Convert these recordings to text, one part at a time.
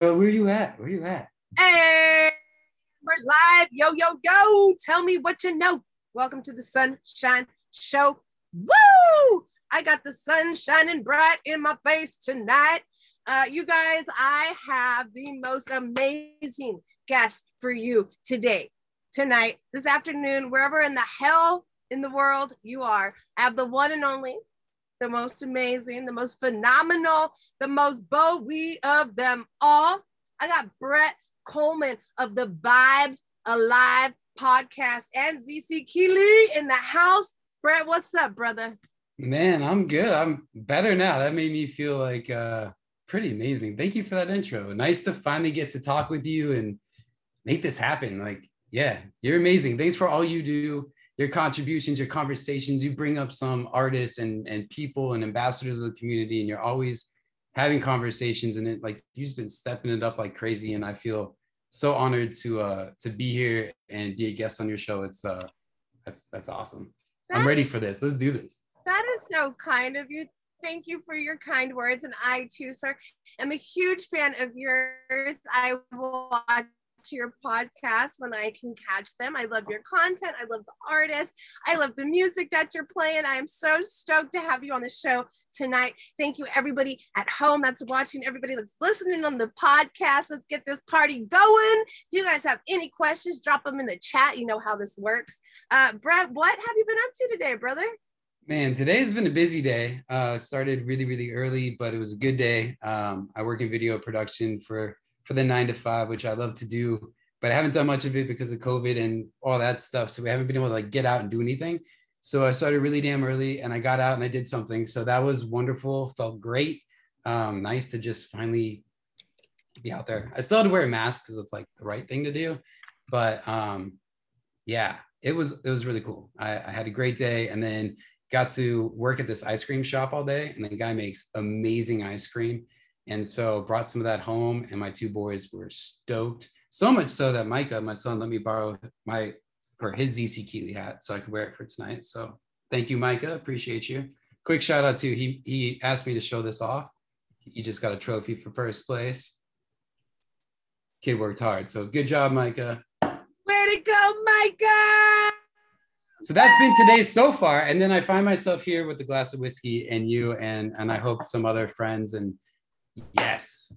where you at? Where you at? Hey, we're live. Yo, yo, yo. Tell me what you know. Welcome to the Sunshine Show. Woo! I got the sun shining bright in my face tonight. Uh, you guys, I have the most amazing guest for you today, tonight, this afternoon, wherever in the hell in the world you are. I have the one and only, the most amazing, the most phenomenal, the most Bowie of them all. I got Brett Coleman of the Vibes Alive podcast and ZeeCeeKeely in the house. Brett, what's up, brother? Man, I'm good. I'm better now. That made me feel like uh pretty amazing. Thank you for that intro. Nice to finally get to talk with you and make this happen. Like, yeah, you're amazing. Thanks for all you do, your contributions, your conversations. You bring up some artists and and people and ambassadors of the community, and you're always having conversations and it like you've been stepping it up like crazy. And I feel so honored to uh to be here and be a guest on your show. It's uh that's that's awesome. That I'm ready for this. Let's do this. That is so kind of you. Thank you for your kind words. And I too, sir, am a huge fan of yours. I will watch your podcast when I can catch them. I love your content. I love the artists. I love the music that you're playing. I am so stoked to have you on the show tonight. Thank you, everybody at home that's watching, everybody that's listening on the podcast. Let's get this party going. If you guys have any questions, drop them in the chat. You know how this works. Uh, Brett, what have you been up to today, brother? Man, today has been a busy day. Uh, started really, really early, but it was a good day. Um, I work in video production for for the nine to five, which I love to do, but I haven't done much of it because of COVID and all that stuff. So we haven't been able to like get out and do anything. So I started really damn early and I got out and I did something. So that was wonderful. Felt great. Um, nice to just finally be out there. I still had to wear a mask because it's like the right thing to do. But um, yeah, it was it was really cool. I, I had a great day and then got to work at this ice cream shop all day. And the guy makes amazing ice cream. And so brought some of that home, and my two boys were stoked. So much so that Micah, my son, let me borrow my or his ZeeCeeKeely hat so I could wear it for tonight. So thank you, Micah. Appreciate you. Quick shout out to he he asked me to show this off. He just got a trophy for first place. Kid worked hard. So good job, Micah. Way to go, Micah. So that's been today so far. And then I find myself here with a glass of whiskey and you and and I hope some other friends and Yes.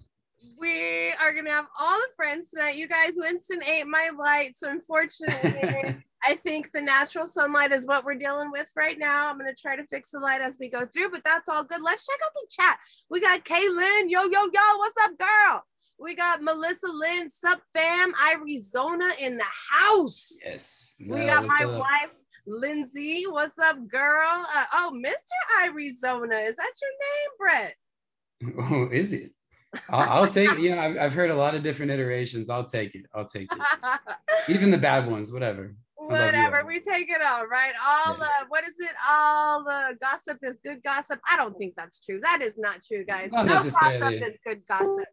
We are gonna have all the friends tonight. You guys, Winston ate my light, so unfortunately, I think the natural sunlight is what we're dealing with right now. I'm gonna try to fix the light as we go through, but that's all good. Let's check out the chat. We got Kaylin, yo yo yo, what's up, girl? We got Melissa Lynn, sup fam, Arizona in the house. Yes. No, we got my up? wife, Lindsay. What's up, girl? Uh, oh, Mr. Iriezona, is that your name, Brett? Oh, is it? I'll, I'll, take you know I've, I've heard a lot of different iterations. I'll take it. I'll take it. Even the bad ones whatever. Whatever we take it all right? All uh what is it? All the gossip is good gossip. I don't think that's true. That is not true guys. Not no necessarily. gossip is good gossip.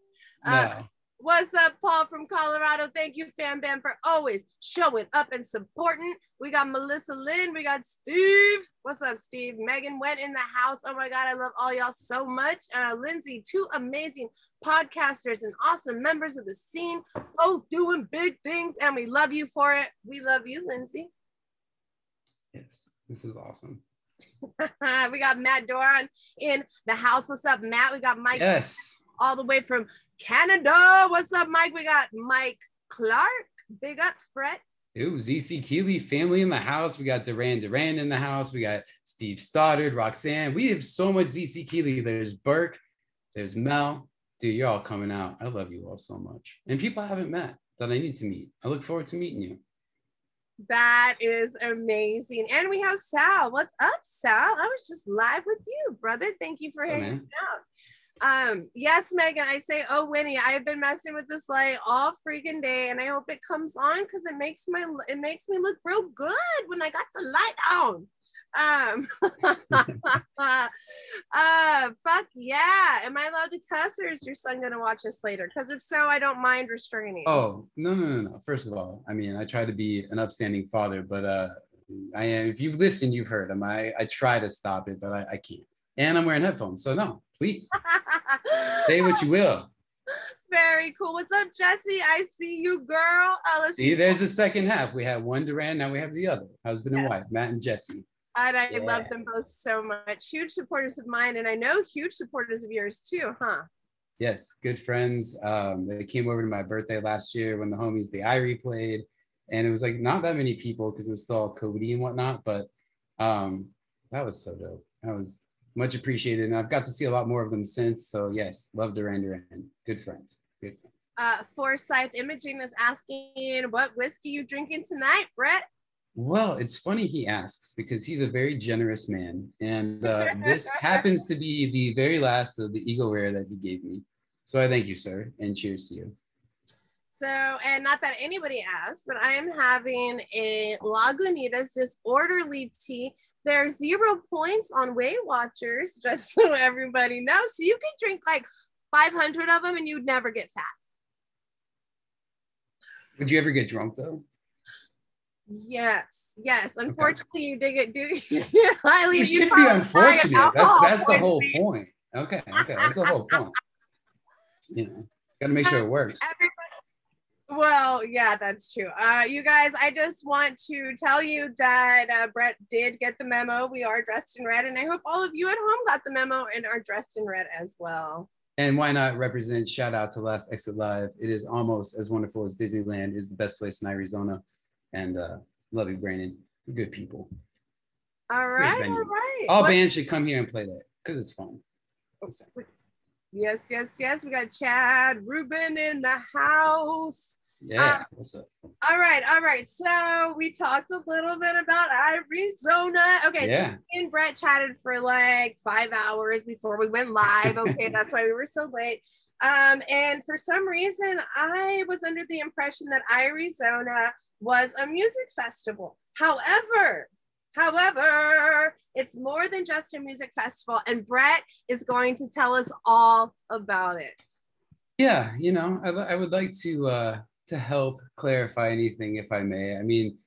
Uh, no. What's up, Paul from Colorado? Thank you, Fan Bam, for always showing up and supporting. We got Melissa Lynn. We got Steve. What's up, Steve? Megan went in the house. Oh my God, I love all y'all so much. Uh, Lindsay, two amazing podcasters and awesome members of the scene, both doing big things, and we love you for it. We love you, Lindsay. Yes, this is awesome. we got Matt Doran in the house. What's up, Matt? We got Mike. Yes all the way from Canada. What's up, Mike? We got Mike Clark. Big ups, Brett. Ooh, ZeeCeeKeely family in the house. We got Duran Duran in the house. We got Steve Stoddard, Roxanne. We have so much ZeeCeeKeely. There's Burke, there's Mel. Dude, you're all coming out. I love you all so much. And people I haven't met that I need to meet. I look forward to meeting you. That is amazing. And we have Sal. What's up, Sal? I was just live with you, brother. Thank you for hanging out. Um, yes, Megan, I say, oh, Winnie, I have been messing with this light all freaking day, and I hope it comes on because it makes my it makes me look real good when I got the light on. Um, uh, fuck yeah. Am I allowed to cuss, or is your son gonna watch this later? Because if so, I don't mind restraining. Oh no, no, no, no. First of all, I mean, I try to be an upstanding father, but uh, I am. If you've listened, you've heard him. I I try to stop it, but I, I can't and I'm wearing headphones. So no, please say what you will. Very cool. What's up, Jesse? I see you, girl. Uh, let's See, there's a second half. We have one Duran, now we have the other husband and wife, Matt and Jesse. And I Yeah. love them both so much. Huge supporters of mine, and I know huge supporters of yours too, huh? Yes, good friends. Um, they came over to my birthday last year when the homies, the Irie played, and it was like not that many people because it was still all COVID and whatnot, but um, that was so dope. That was much appreciated, and I've got to see a lot more of them since. So yes, love Duran Duran. Good friends. Good friends. Uh, Forsyth Imaging is asking, "What whiskey you drinking tonight, Brett?" Well, it's funny he asks because he's a very generous man, and uh, this happens to be the very last of the Eagle Rare that he gave me. So I thank you, sir, and cheers to you. So, and not that anybody asked, but I am having a Lagunitas disorderly tea. There's zero points on Weight Watchers, just so everybody knows. So you can drink like 500 of them and you'd never get fat. Would you ever get drunk though? Yes, yes. Unfortunately, you did get do highly. You you should be unfortunate. That's that's the whole point. Okay, okay, that's the whole point. You know, gotta make sure it works. Everybody- Well, yeah, that's true. Uh, you guys, I just want to tell you that uh, Brett did get the memo. We are dressed in red, and I hope all of you at home got the memo and are dressed in red as well. And why not represent? Shout out to Last Exit Live. It is almost as wonderful as Disneyland is the best place in Arizona. And uh, love you, Brandon. Good people. All right, all right. All What- bands should come here and play that because it's fun. Yes, yes, yes. We got Chad Rubin in the house. Yeah. What's up? All right, all right. So we talked a little bit about Arizona. Okay, so Yeah. me and Brett chatted for like five hours before we went live. Okay, that's why we were so late. Um, and for some reason, I was under the impression that Iriezona was a music festival. However, however, it's more than just a music festival, and Brett is going to tell us all about it. Yeah, you know, I, I would like to uh, to help clarify anything, if I may. I mean,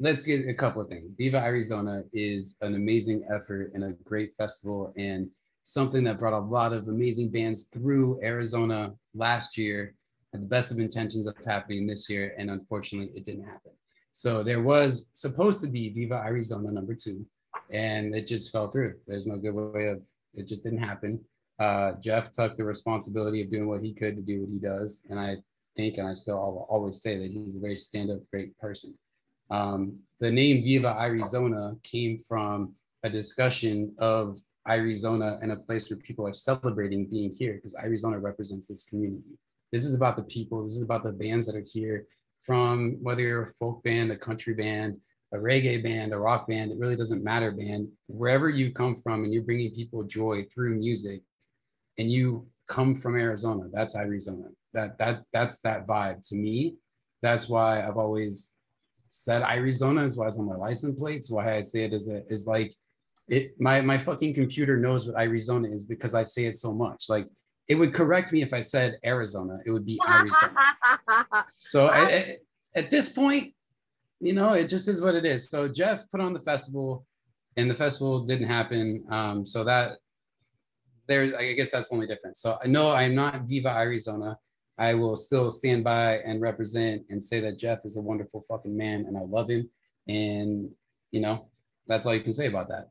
let's get a couple of things. Viva Iriezona is an amazing effort and a great festival, and something that brought a lot of amazing bands through Arizona last year. The best of intentions of happening this year, and unfortunately, it didn't happen. So there was supposed to be Viva Iriezona number two, and it just fell through. There's no good way of it. Just didn't happen uh, Jeff took the responsibility of doing what he could to do what he does. And I think, and I still always say that he's a very stand up, great person. Um, the name Viva Iriezona came from a discussion of Arizona and a place where people are celebrating being here because Arizona represents this community. This is about the people, this is about the bands that are here from whether you're a folk band, a country band, a reggae band, a rock band, it really doesn't matter, band. Wherever you come from and you're bringing people joy through music, and you come from Arizona, that's Arizona. That that that's that vibe to me. That's why I've always said Arizona is why it's on my license plates. Why I say it is a, is like it. My my fucking computer knows what Arizona is because I say it so much. Like it would correct me if I said Arizona. It would be Arizona. So I, I- at this point, you know, it just is what it is. So Jeff put on the festival, and the festival didn't happen. Um, so that there, I guess that's the only difference. So I know I'm not Viva Iriezona. I will still stand by and represent and say that Jeff is a wonderful fucking man, and I love him. And you know, that's all you can say about that.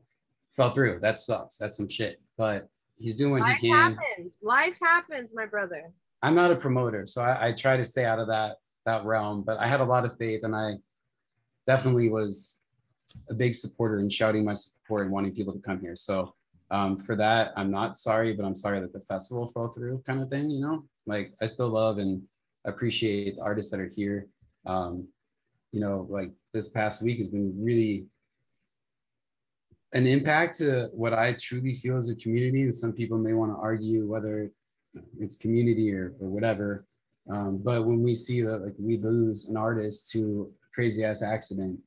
Fell through. That sucks. That's some shit. But he's doing what Life he can. happens. Life happens, my brother. I'm not a promoter, so I, I try to stay out of that that realm. But I had a lot of faith, and I definitely was a big supporter and shouting my support and wanting people to come here. So um, for that, I'm not sorry, but I'm sorry that the festival fell through, kind of thing. You know, like I still love and appreciate the artists that are here. Um, you know, like this past week has been really an impact to what I truly feel as a community. And some people may want to argue whether it's community or, or whatever. Um, but when we see that like we lose an artist to crazy ass accident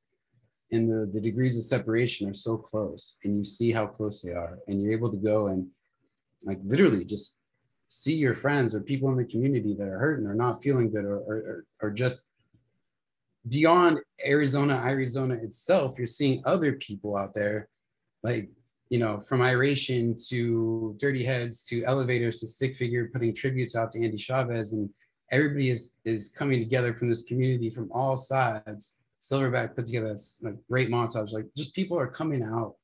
and the, the degrees of separation are so close and you see how close they are and you're able to go and like literally just see your friends or people in the community that are hurting or not feeling good or, or, or, just beyond Arizona, Arizona itself, you're seeing other people out there like you know, from Iration to Dirty Heads to Elevators to Stick Figure, putting tributes out to Andy Chavez, and everybody is is coming together from this community from all sides. Silverback put together a great montage. Like just people are coming out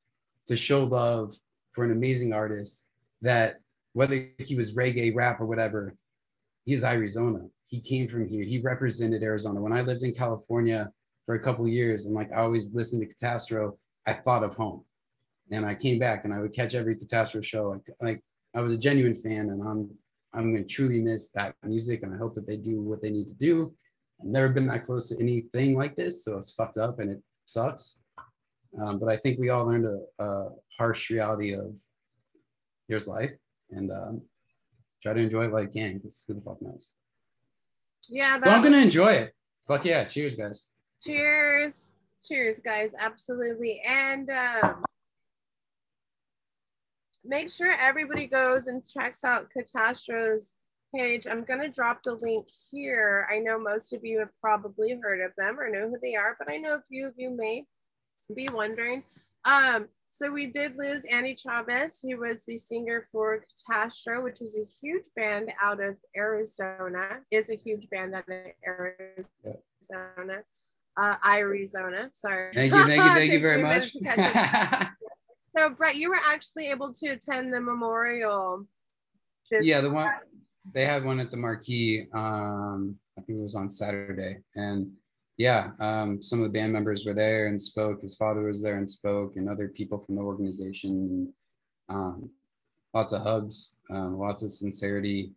to show love for an amazing artist that whether he was reggae, rap, or whatever, he's Arizona. He came from here. He represented Arizona. When I lived in California for a couple years, and like I always listened to Katastro, I thought of home. And I came back and I would catch every Katastro show. Like, like I was a genuine fan, and I'm I'm gonna truly miss that music, and I hope that they do what they need to do. I've never been that close to anything like this, so it's fucked up and it sucks. Um, but I think we all learned a, a harsh reality of here's life, and um, try to enjoy it while you can, because who the fuck knows. Yeah. So I'm gonna enjoy it. Fuck yeah! Cheers, guys. Cheers. Cheers, guys. Absolutely. And um, make sure everybody goes and checks out Katastro's page. I'm going to drop the link here. I know most of you have probably heard of them or know who they are, but I know a few of you may be wondering. Um, so we did lose Andy Chavez, who was the singer for Katastro, which is a huge band out of Arizona, is a huge band out of Arizona. Uh, Arizona, sorry. Thank you, thank you, thank you very much. so Brett, you were actually able to attend the memorial. yeah, the one they had one at the Marquee. Um, I think it was on Saturday, and yeah, um, some of the band members were there and spoke. His father was there and spoke, and other people from the organization. Um, lots of hugs, um, lots of sincerity,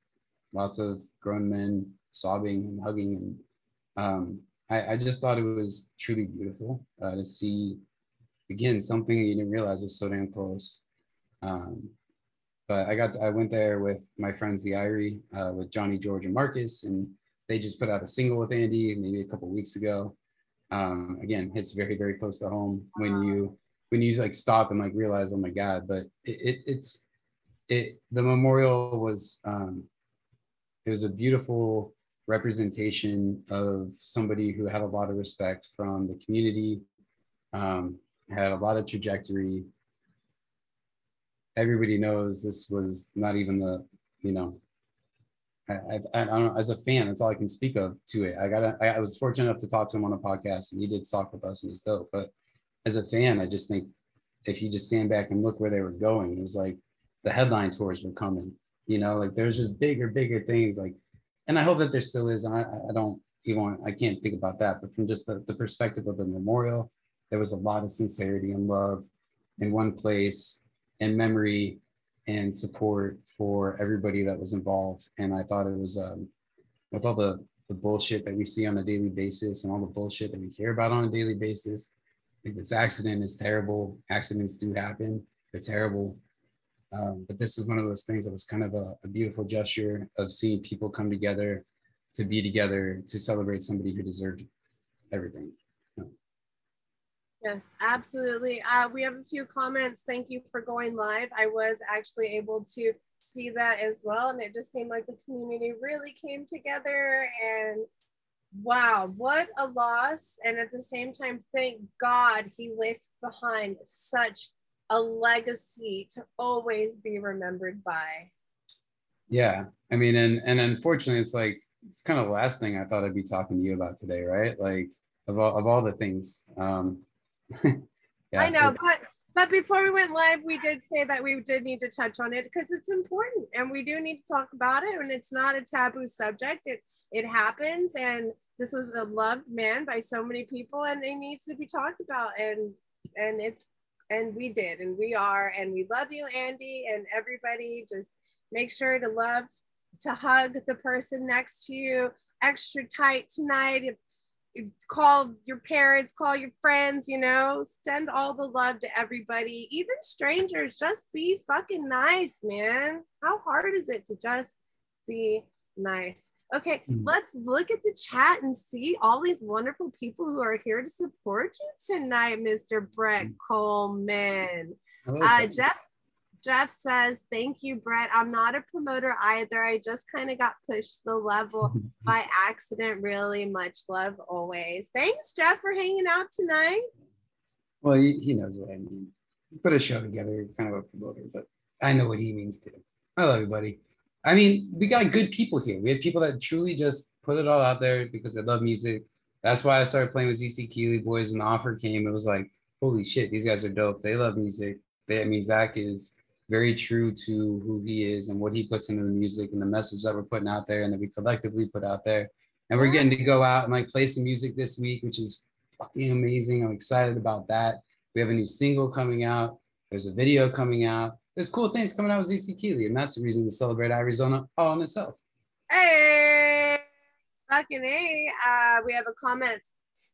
lots of grown men sobbing and hugging, and um, I, I, just thought it was truly beautiful uh, to see again something you didn't realize was so damn close. Um, but I got to, I went there with my friends the Irie, uh, with Johnny George and Marcus, and they just put out a single with Andy maybe a couple weeks ago. Um, again, hits very very close to home when you when you like stop and like realize, oh my god! But it, it it's it the memorial was um, it was a beautiful representation of somebody who had a lot of respect from the community, um, had a lot of trajectory, everybody knows this was not even the, you know, I, I, don't know, as a fan, that's all I can speak of to it. I got, I, I was fortunate enough to talk to him on a podcast, and he did talk with us, and he's dope. But as a fan, I just think if you just stand back and look where they were going, it was like the headline tours were coming. You know, like there's just bigger, bigger things. Like, and I hope that there still is. And I, I don't even, I can't think about that. But from just the, the perspective of the memorial, there was a lot of sincerity and love in one place and memory and support for everybody that was involved. And I thought it was um, with all the the bullshit that we see on a daily basis and all the bullshit that we hear about on a daily basis. Like this accident is terrible. Accidents do happen. They're terrible. Um, but this is one of those things that was kind of a, a beautiful gesture of seeing people come together to be together to celebrate somebody who deserved everything. Yes, absolutely. Uh, we have a few comments. Thank you for going live. I was actually able to see that as well. And it just seemed like the community really came together and wow, what a loss. And at the same time, thank God he left behind such a legacy to always be remembered by. Yeah. I mean, and, and unfortunately, it's like, it's kind of the last thing I thought I'd be talking to you about today, right? Like, of all, of all the things, um, yeah, I know, but but before we went live, we did say that we did need to touch on it because it's important and we do need to talk about it. And it's not a taboo subject. It it happens, and this was a loved man by so many people, and it needs to be talked about. And and it's and we did, and we are, and we love you, Andy, and everybody. Just make sure to love to hug the person next to you extra tight tonight call your parents, call your friends, you know, send all the love to everybody, even strangers. Just be fucking nice, man. How hard is it to just be nice? Okay, mm-hmm. let's look at the chat and see all these wonderful people who are here to support you tonight, Mr. Brett mm. Coleman. Oh, uh, Jeff Jeff says, Thank you, Brett. I'm not a promoter either. I just kind of got pushed to the level by accident. Really much love always. Thanks, Jeff, for hanging out tonight. Well, he, he knows what I mean. put a show together, kind of a promoter, but I know what he means too. I love you, buddy. I mean, we got good people here. We have people that truly just put it all out there because they love music. That's why I started playing with ZeeCeeKeely boys when the offer came. It was like, holy shit, these guys are dope. They love music. They, I mean, Zach is very true to who he is and what he puts into the music and the message that we're putting out there and that we collectively put out there. And we're getting to go out and like play some music this week, which is fucking amazing. I'm excited about that. We have a new single coming out. There's a video coming out. There's cool things coming out with ZeeCeeKeely, and that's a reason to celebrate Arizona all in itself. Hey, fucking A. Uh, we have a comment.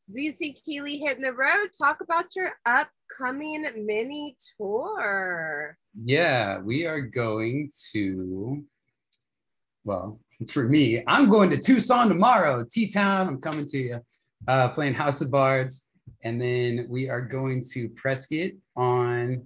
ZeeCeeKeely hitting the road. Talk about your upcoming mini tour. Yeah, we are going to, well, for me, I'm going to Tucson tomorrow, T Town. I'm coming to you, uh, playing House of Bards. And then we are going to Prescott on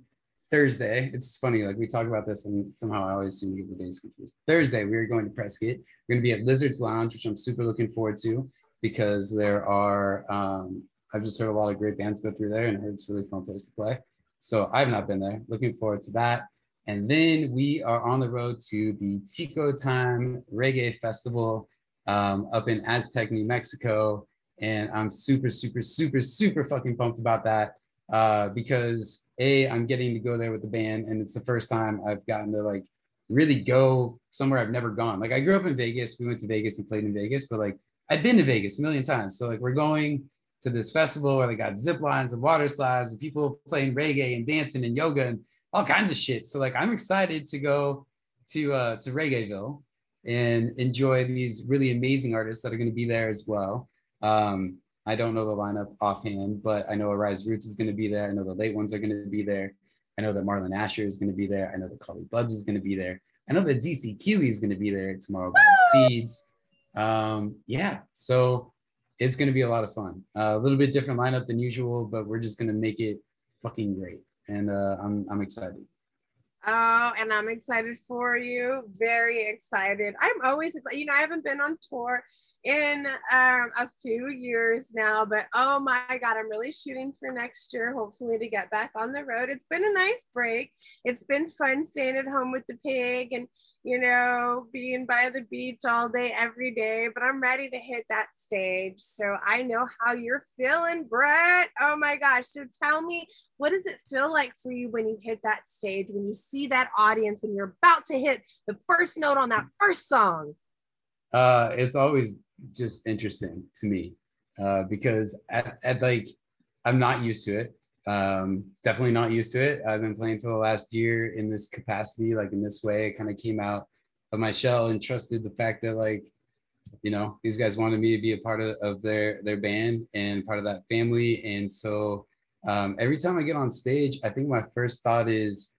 Thursday. It's funny, like we talk about this, and somehow I always seem to get the days confused. Thursday, we are going to Prescott. We're going to be at Lizards Lounge, which I'm super looking forward to because there are, um, I've just heard a lot of great bands go through there and it's really fun place to play. So I've not been there. Looking forward to that. And then we are on the road to the Tico Time Reggae Festival um, up in Aztec, New Mexico. And I'm super, super, super, super fucking pumped about that uh, because A, I'm getting to go there with the band. And it's the first time I've gotten to like really go somewhere I've never gone. Like I grew up in Vegas. We went to Vegas and played in Vegas, but like I'd been to Vegas a million times. So like we're going to this festival where they got zip lines and water slides and people playing reggae and dancing and yoga and all kinds of shit. So like I'm excited to go to uh to Reggaeville and enjoy these really amazing artists that are going to be there as well. Um, I don't know the lineup offhand, but I know Arise Roots is going to be there. I know the late ones are going to be there. I know that Marlon Asher is going to be there. I know that Collie Buddz is going to be there. I know that ZeeCeeKeely is going to be there tomorrow. Seeds. Um, yeah, so it's going to be a lot of fun. Uh, a little bit different lineup than usual, but we're just going to make it fucking great. And uh, I'm, I'm excited. Oh, and I'm excited for you. Very excited. I'm always excited. You know, I haven't been on tour in um, a few years now, but oh my God, I'm really shooting for next year, hopefully to get back on the road. It's been a nice break. It's been fun staying at home with the pig and, you know, being by the beach all day, every day, but I'm ready to hit that stage. So I know how you're feeling, Brett. Oh my gosh. So tell me, what does it feel like for you when you hit that stage, when you see that audience, when you're about to hit the first note on that first song? Uh, it's always just interesting to me uh, because at, at, like I'm not used to it. Um, definitely not used to it. I've been playing for the last year in this capacity, like in this way. It kind of came out of my shell and trusted the fact that like you know these guys wanted me to be a part of, of their their band and part of that family and so um, every time i get on stage i think my first thought is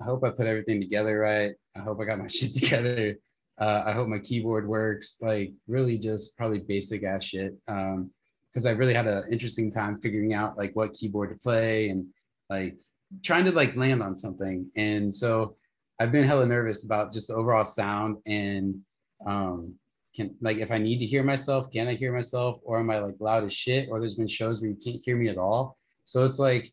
i hope i put everything together right i hope i got my shit together uh, I hope my keyboard works. Like really just probably basic ass shit. Um, because I really had an interesting time figuring out like what keyboard to play and like trying to like land on something. And so I've been hella nervous about just the overall sound and um can like if I need to hear myself, can I hear myself or am I like loud as shit? Or there's been shows where you can't hear me at all. So it's like,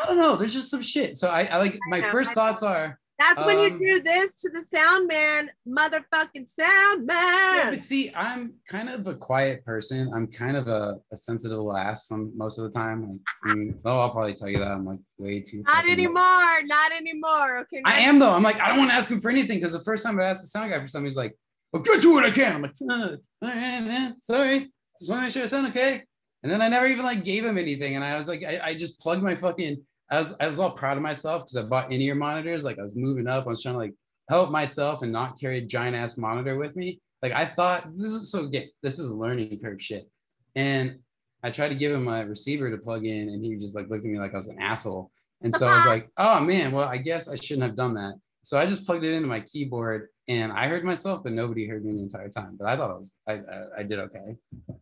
I don't know, there's just some shit. So I, I like my first thoughts are that's when um, you do this to the sound man, motherfucking sound man. Yeah, but see, I'm kind of a quiet person. I'm kind of a, a sensitive ass some most of the time. Like, I mean, oh, I'll probably tell you that I'm like way too. Not anymore. Not anymore. Okay. I am though. I'm like, I don't want to ask him for anything because the first time I asked the sound guy for something, he's like, "Well, get to it, I can." I'm like, all right, man, sorry. Just want to make sure I sound okay. And then I never even like gave him anything, and I was like, I, I just plugged my fucking I was I was all proud of myself because I bought in-ear monitors. Like I was moving up, I was trying to like help myself and not carry a giant ass monitor with me. Like I thought this is so get this is a learning curve shit. And I tried to give him my receiver to plug in, and he just like looked at me like I was an asshole. And so I was like, oh man, well I guess I shouldn't have done that. So I just plugged it into my keyboard, and I heard myself, but nobody heard me the entire time. But I thought I was I I, I did okay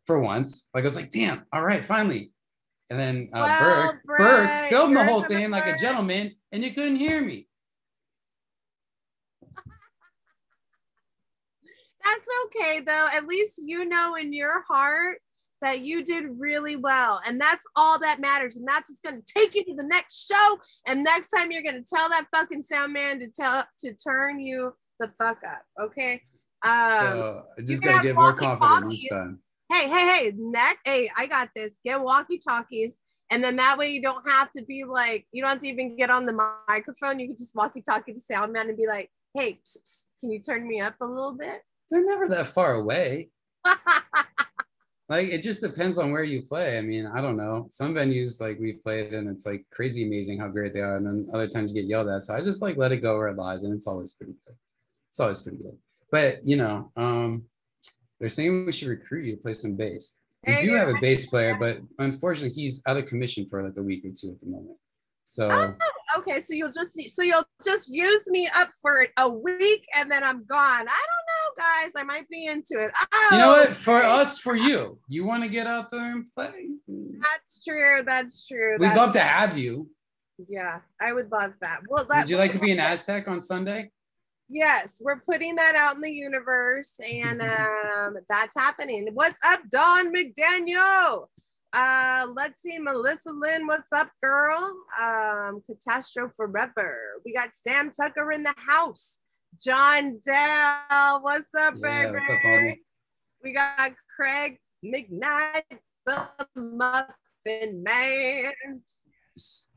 for once. Like I was like, damn, all right, finally. And then uh, well, Burke, Brett, Burke filmed the whole thing like a gentleman, and you couldn't hear me. That's okay though. At least you know in your heart that you did really well. And that's all that matters. And that's what's going to take you to the next show. And next time you're going to tell that fucking sound man to tell to turn you the fuck up. Okay. Um, so I just gotta get more confident each time. Hey, hey, hey, neck, hey, I got this. Get walkie talkies. And then that way you don't have to be like, you don't have to even get on the microphone. You can just walkie talkie the sound man and be like, hey, psst, psst, can you turn me up a little bit? They're never that far away. Like it just depends on where you play. I mean, I don't know. Some venues like we played and it's like crazy amazing how great they are. And then other times you get yelled at. So I just like let it go where it lies and it's always pretty good. It's always pretty good. But you know, um, they're saying we should recruit you to play some bass. We do have a bass player, but unfortunately he's out of commission for like a week or two at the moment. So Oh, okay, so you'll just so you'll just use me up for a week and then I'm gone. I don't know, guys. I might be into it. Oh, you know what? For okay. us, for you, you want to get out there and play. That's true. That's true. We'd That's- love to have you. Yeah, I would love that. Well, that Would you like to be an Aztec on Sunday? Yes, we're putting that out in the universe, and um, that's happening. What's up, Dawn McDaniel? Uh, let's see, Melissa Lynn, what's up, girl? Um, Catastrophe Forever. We got Sam Tucker in the house. John Dell, what's up, Yeah, what's up? We got Craig McKnight, the Muffin Man.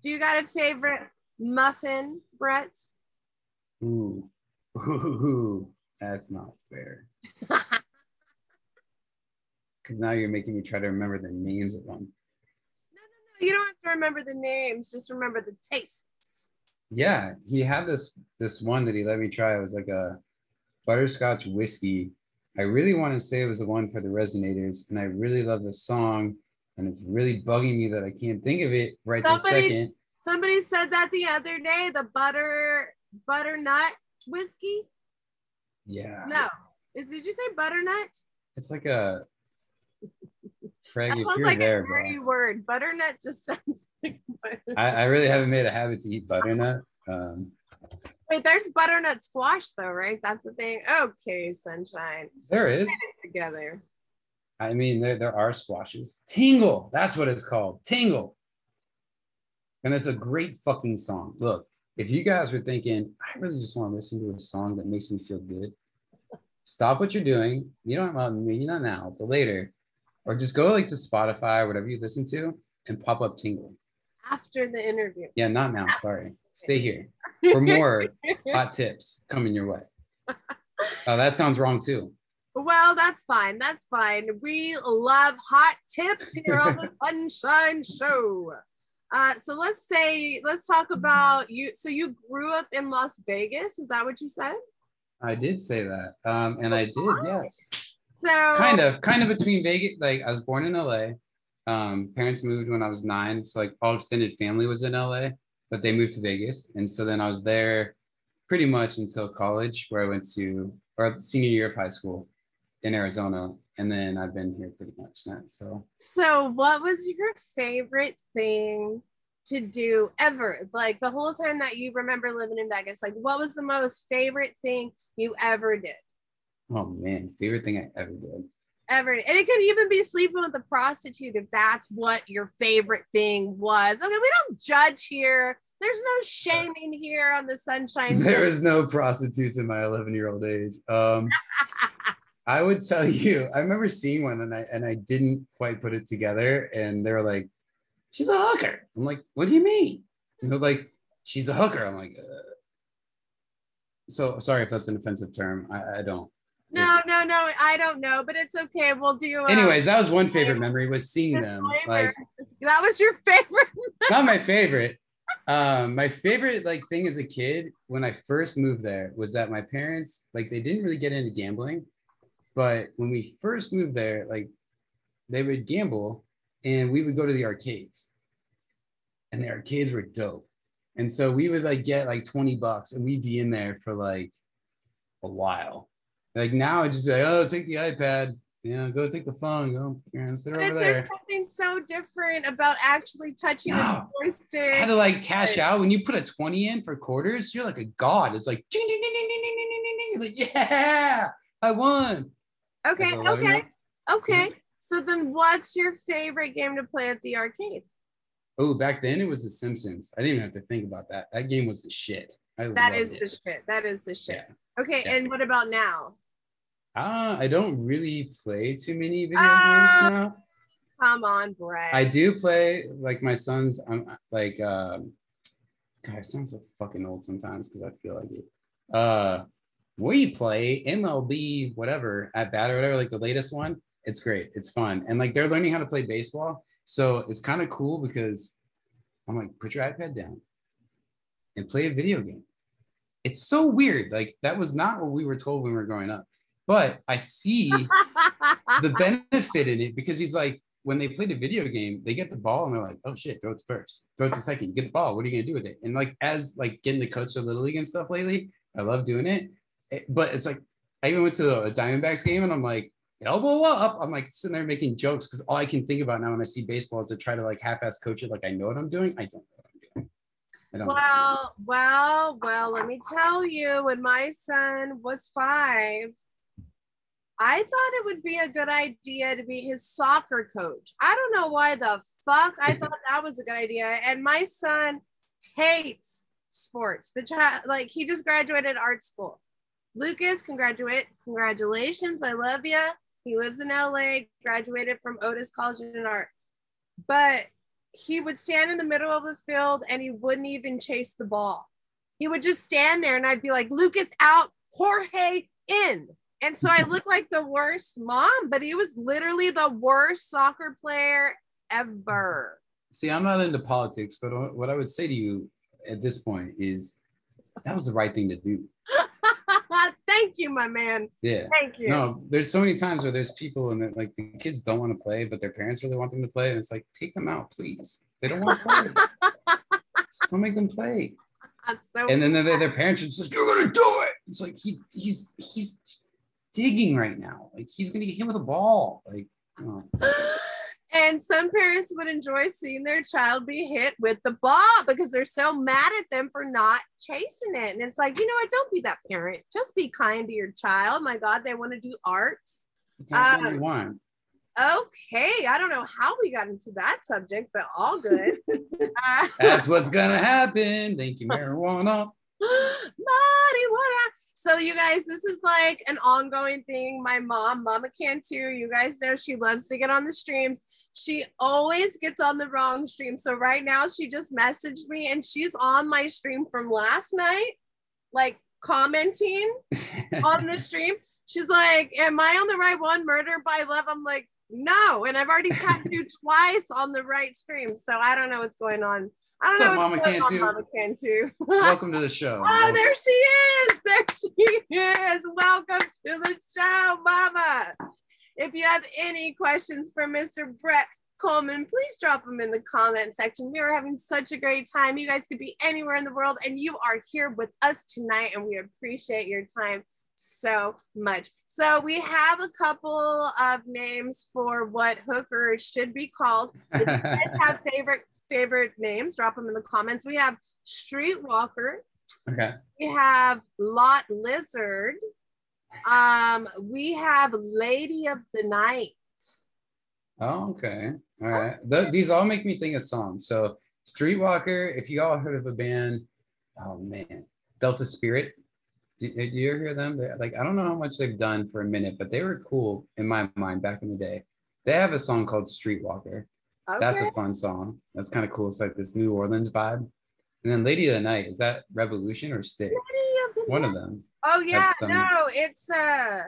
Do you got a favorite muffin, Brett? Ooh, ooh, that's not fair. Because now you're making me try to remember the names of them. No, no, no. You don't have to remember the names, just remember the tastes. Yeah, he had this this one that he let me try. It was like a butterscotch whiskey. I really want to say it was the one for the Resonators, and I really love the song, and it's really bugging me that I can't think of it right this second. Somebody said that the other day, the butter butternut whiskey. Yeah, No, is did you say butternut? it's like a Craig. That sounds like there, a bro. dirty word. Butternut just sounds like I, I really haven't made a habit to eat butternut. Um, Wait, there's butternut squash though, right? That's the thing. Okay, sunshine. there is. Together. I mean, there, there are squashes. Tingle, that's what it's called. Tingle. And it's a great fucking song. Look, if you guys were thinking, I really just want to listen to a song that makes me feel good, stop what you're doing. You don't well, maybe not now, but later. Or just go like to Spotify, whatever you listen to, and pop up Tingle. After the interview. Yeah, not now. Sorry. Stay here for more hot tips coming your way. Oh, that sounds wrong too. Well, that's fine. That's fine. We love hot tips here on the Sunshine Show. Uh, so let's say, let's talk about you. So you grew up in Las Vegas. Is that what you said? I did say that. Um, and I did, yes. So kind of kind of between Vegas. Like I was born in LA. Um, parents moved when I was nine, so like all extended family was in LA, but they moved to Vegas, and so then I was there pretty much until college, where I went to or senior year of high school in Arizona, and then I've been here pretty much since. So So, what was your favorite thing to do ever? Like the whole time that you remember living in Vegas, like what was the most favorite thing you ever did? oh man, favorite thing I ever did. Ever. And it could even be sleeping with a prostitute if that's what your favorite thing was. Okay, we don't judge here. There's no shaming here on the Sunshine There Show. was no prostitutes in my 11 year old age. Um, I would tell you, I remember seeing one and I and I didn't quite put it together. And they were like, "She's a hooker." I'm like, "What do you mean?" And they're like, "She's a hooker." I'm like, uh. "So sorry if that's an offensive term. I, I don't." No, no, no. I don't know, but it's okay. We'll do. Uh, Anyways, that was one favorite memory was seeing them. Like, that was your favorite. not my favorite. Um, my favorite like thing as a kid when I first moved there was that my parents like they didn't really get into gambling, but when we first moved there, like they would gamble and we would go to the arcades, and the arcades were dope. And so we would like get like 20 bucks and we'd be in there for like a while. Like now I'd just be like, oh, take the iPad, you know, go take the phone, go you know, sit But over there's something so different about actually touching No. a I had joystick. to like cash out when you put a 20 in for quarters, you're like a god. It's like ding ding ding ding ding ding ding ding like, yeah, I won. Okay, As an 11 okay, okay. So then, what's your favorite game to play at the arcade? Oh, back then it was The Simpsons. I didn't even have to think about that. That game was the shit. I That is it. the shit. That is the shit. Yeah. Okay, Yeah. and what about now? Uh, I don't really play too many video Ah. games now. Come on, Brett. I do play like my son's. I'm like, um, God, I sound so fucking old sometimes because I feel like it. Uh, we play MLB whatever at bat or whatever, like the latest one. It's great. It's fun, and like they're learning how to play baseball, so it's kind of cool because I'm like, put your iPad down and play a video game. It's so weird. Like that was not what we were told when we were growing up, but I see the benefit in it because he's like when they play the video game they get the ball and they're like oh shit throw it to first throw it to second get the ball what are you gonna do with it and like as like getting the coach the little league and stuff lately i love doing It- but it's like i even went to a diamondbacks game and i'm like elbow up i'm like sitting there making jokes because all i can think about now when i see baseball is to try to like half-ass coach it like i know what i'm doing i don't know what i'm doing i don't know what I'm doing. Well, well, well, let me tell you, when my son was five, I thought it would be a good idea to be his soccer coach. I don't know why the fuck I thought that was a good idea. And my son hates sports. The child, like, he just graduated art school. Lucas, congratulate, congratulations. I love you. He lives in LA, graduated from Otis College in Art. But he would stand in the middle of the field and he wouldn't even chase the ball. He would just stand there and I'd be like, Lucas out, Jorge in. And so I looked like the worst mom, but he was literally the worst soccer player ever. see i'm not into politics but what i would say to you at this point is that was the right thing to do Thank you, my man. yeah Thank you. No, there's so many times where there's people and that like the kids don't want to play, but their parents really want them to play, and it's like take them out, please. They don't want to play. Just don't make them play. So And then their, their parents are just you're gonna do it. It's like he he's he's digging right now. Like he's gonna get hit with a ball. Like oh. And some parents would enjoy seeing their child be hit with the ball because they're so mad at them for not chasing it. And it's like, you know what? Don't be that parent. Just be kind to your child. My God, they want to do art. you can't do what Um, want. Okay. I don't know how we got into that subject, but all good. Uh, That's what's gonna happen. Thank you, marijuana. marijuana. So you guys, this is like an ongoing thing. My mom, Mama can Cantu, you guys know she loves to get on the streams. She always gets on the wrong stream. So right now she just messaged me and she's on my stream from last night, like commenting on the stream. She's like, Am I on the right one? Murder by love. I'm like, no. And I've already tagged you twice on the right stream. So I don't know what's going on. I don't What's know up, Mama Cantu? Mama Cantu. Welcome to the show. Oh, there she is. There she is. Welcome to the show, Mama. If you have any questions for Mr. Brett Coleman, please drop them in the comment section. We are having such a great time. You guys could be anywhere in the world, and you are here with us tonight, and we appreciate your time so much. So we have a couple of names for what hookers should be called. If you guys have favorite favorite names, drop them in the comments. We have Streetwalker, okay. we have Lot Lizard. Um, we have Lady of the Night. Oh, okay. All right. Th- these all make me think of songs. So Streetwalker, if you all heard of a band, oh man, Delta Spirit. Do, do you hear them? They're, like I don't know how much they've done for a minute, but they were cool in my mind back in the day. They have a song called Streetwalker. Okay. That's a fun song. That's kind of cool. It's like this New Orleans vibe. And then Lady of the Night, is that Revolution or Stick? Lady of the One Night. of them. Oh yeah, some- no, it's uh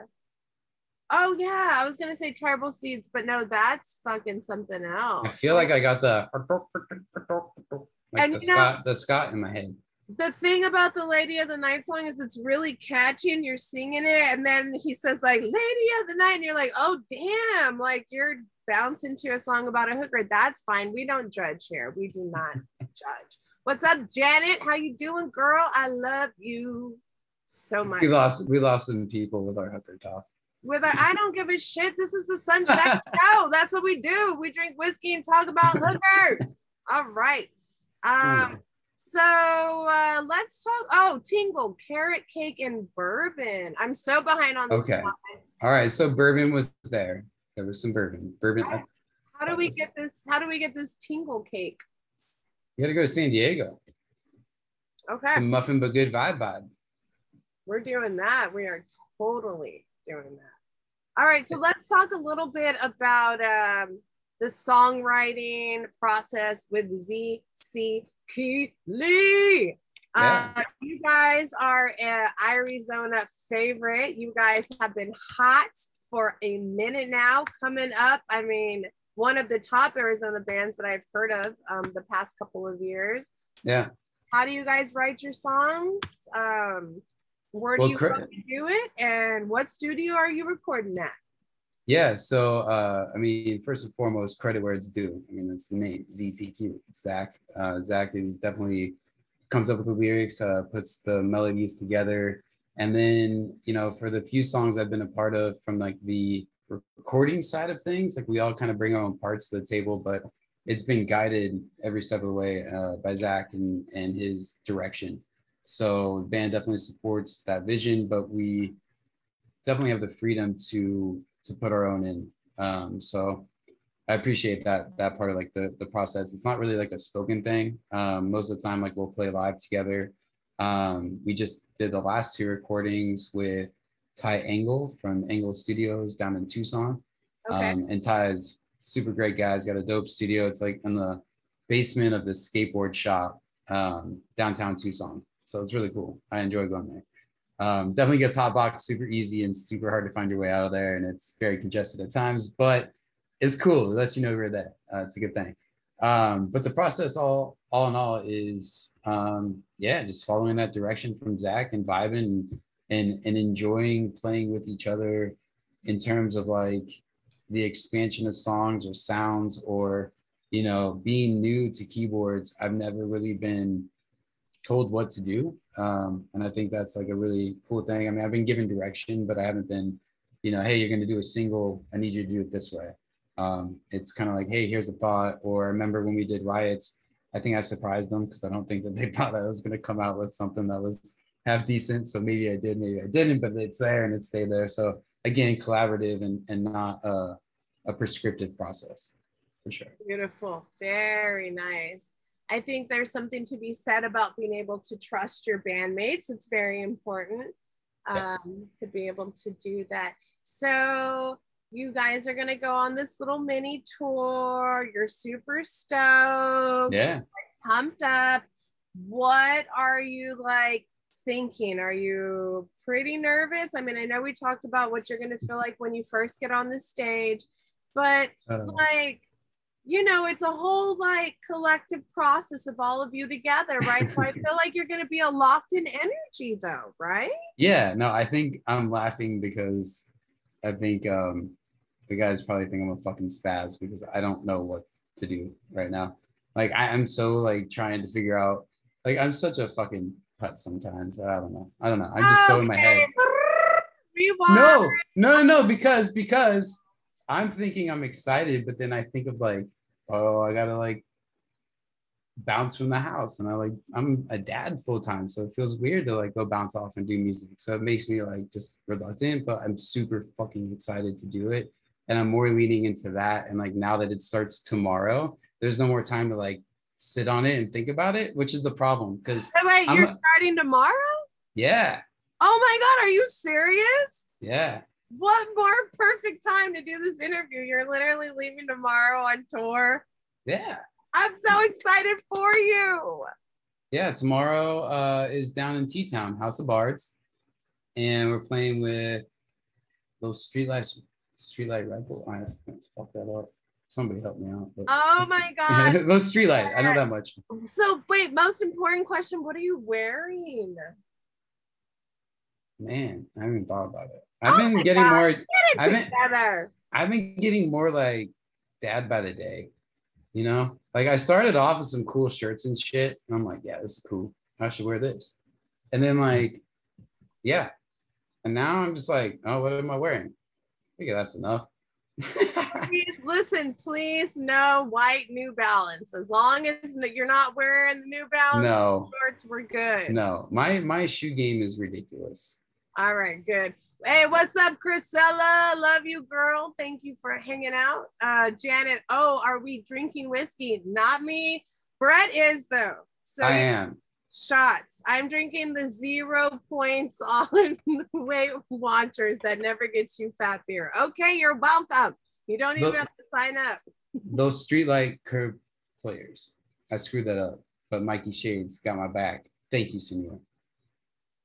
oh yeah, I was gonna say tribal seeds, but no, that's fucking something else. I feel like I got the like And the you know- the Scott in my head. the thing about the Lady of the Night song is it's really catchy and you're singing it, and then he says like Lady of the Night, and you're like, oh damn, like you're bouncing into a song about a hooker. That's fine. We don't judge here. We do not judge. What's up, Janet? How you doing, girl? I love you so much. We lost we lost some people with our hooker talk. With our, I don't give a shit. This is the Sunshine Show. That's what we do. We drink whiskey and talk about hookers. All right. Um. So uh, let's talk. Oh, Tingle, carrot cake, and bourbon. I'm so behind on these Okay. All right, so bourbon was there. There was some bourbon. Bourbon. I- How do we get this? How do we get this tingle cake? You gotta go to San Diego. Okay, It's a muffin but good vibe vibe. we're doing that. We are totally doing that. All right, so let's talk a little bit about um, the songwriting process with ZC Keeley. Uh, you guys are an Arizona favorite. You guys have been hot for a minute now. Coming up, I mean, one of the top Arizona bands that I've heard of um, the past couple of years. Yeah. How do you guys write your songs? Um, where do Well, you do it? And what studio are you recording at? Yeah. So uh, I mean, first and foremost, credit where it's due. I mean, that's the name, ZCT. Zach. Uh, Zach is definitely comes up with the lyrics, uh, puts the melodies together. And then, you know, for the few songs I've been a part of from like the recording side of things, like we all kind of bring our own parts to the table, but it's been guided every step of the way uh, by Zach and, and his direction. So the band definitely supports that vision, but we definitely have the freedom to to put our own in. Um, so I appreciate that that part of like the the process. It's not really like a spoken thing. Um, most of the time, like we'll play live together. Um, we just did the last two recordings with Ty Engel from Engel Studios down in Tucson. Okay. Um, and Ty is super great guy. He's got a dope studio. It's like in the basement of the skateboard shop um, downtown Tucson. So it's really cool. I enjoy going there. Um, definitely gets hot box super easy and super hard to find your way out of there. And it's very congested at times, but it's cool. It lets you know you're there. Uh, it's a good thing. Um, but the process all, all in all is, um, yeah, just following that direction from Zach and vibing and, and, and enjoying playing with each other in terms of like the expansion of songs or sounds or, you know, being new to keyboards. I've never really been told what to do. Um, and I think that's like a really cool thing. I mean, I've been given direction, but I haven't been, you know, hey, you're going to do a single. I need you to do it this way. Um, it's kind of like, hey, here's a thought. Or remember when we did riots, I think I surprised them because I don't think that they thought I was going to come out with something that was half decent. So maybe I did, maybe I didn't, but it's there and it stayed there. So again, collaborative and, and not a, a prescriptive process for sure. Beautiful. Very nice. I think there's something to be said about being able to trust your bandmates. It's very important um, Yes. to be able to do that. So, you guys are going to go on this little mini tour. You're super stoked, Yeah. pumped up. What are you like thinking? Are you pretty nervous? I mean, I know we talked about what you're going to feel like when you first get on the stage, but Uh, like you know it's a whole like collective process of all of you together right so i feel like you're going to be a locked in energy though right Yeah, no, I think I'm laughing because I think um, the guys probably think I'm a fucking spaz because I don't know what to do right now. Like I, I'm so like trying to figure out. Like I'm such a fucking put sometimes. I don't know. I don't know. I'm just so in my head. No, no, no, no, because because I'm thinking I'm excited, but then I think of like, oh, I gotta like bounce from the house, and I like I'm a dad full time, so it feels weird to like go bounce off and do music. So it makes me like just reluctant, but I'm super fucking excited to do it, and I'm more leaning into that. And like now that it starts tomorrow, there's no more time to like sit on it and think about it, which is the problem. Because Wait, I'm you're a- starting tomorrow yeah, oh my god are you serious yeah. what more perfect time to do this interview you're literally leaving tomorrow on tour Yeah. i'm so excited for you Yeah, tomorrow uh, is down in T Town, House of Bards, and we're playing with those streetlights. Streetlight rifle. I fuck that up. Somebody help me out. but- oh my god those streetlight. I know that much. so wait most important question what are you wearing Man, I haven't thought about it. I've Oh been getting God. more. Get it I haven't- together I've been getting more like dad by the day. You know, like I started off with some cool shirts and shit, and I'm like, yeah, this is cool. I should wear this. And then like, yeah, and now I'm just like, oh, what am I wearing? Think that's enough. please listen please no white new balance as long as you're not wearing the new balance no, shorts we're good no, my my shoe game is ridiculous. All right, good. Hey, what's up, Chrisella? Love you, girl. Thank you for hanging out. Uh, Janet, oh, are we drinking whiskey? Not me. Brett is though. So I am. Shots. I'm drinking the zero points all in Weight Watchers that never gets you fat beer. Okay, you're welcome. You don't even have to sign up. those streetlight curb players. I screwed that up, but Mikey Shades got my back. Thank you, Senor.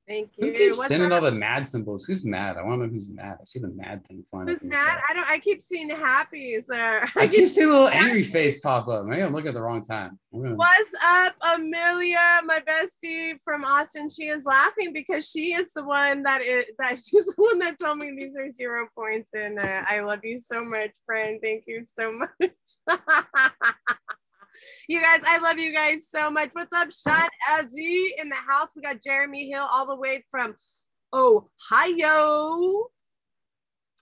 Thank you. Who keeps What's sending all the mad symbols? Who's mad? I want to know who's mad. I see the mad thing flying. Who's mad? I don't. I keep seeing happy. Or I, I keep seeing a little angry face pop up. Maybe I'm looking at the wrong time. Gonna... What's up, Amelia, my bestie from Austin? She is laughing because she is the one that is that she's the one that told me these are zero points, and uh, I love you so much, friend. Thank you so much. You guys, I love you guys so much. What's up, Sean Azzy in the house? We got Jeremy Hill all the way from Ohio.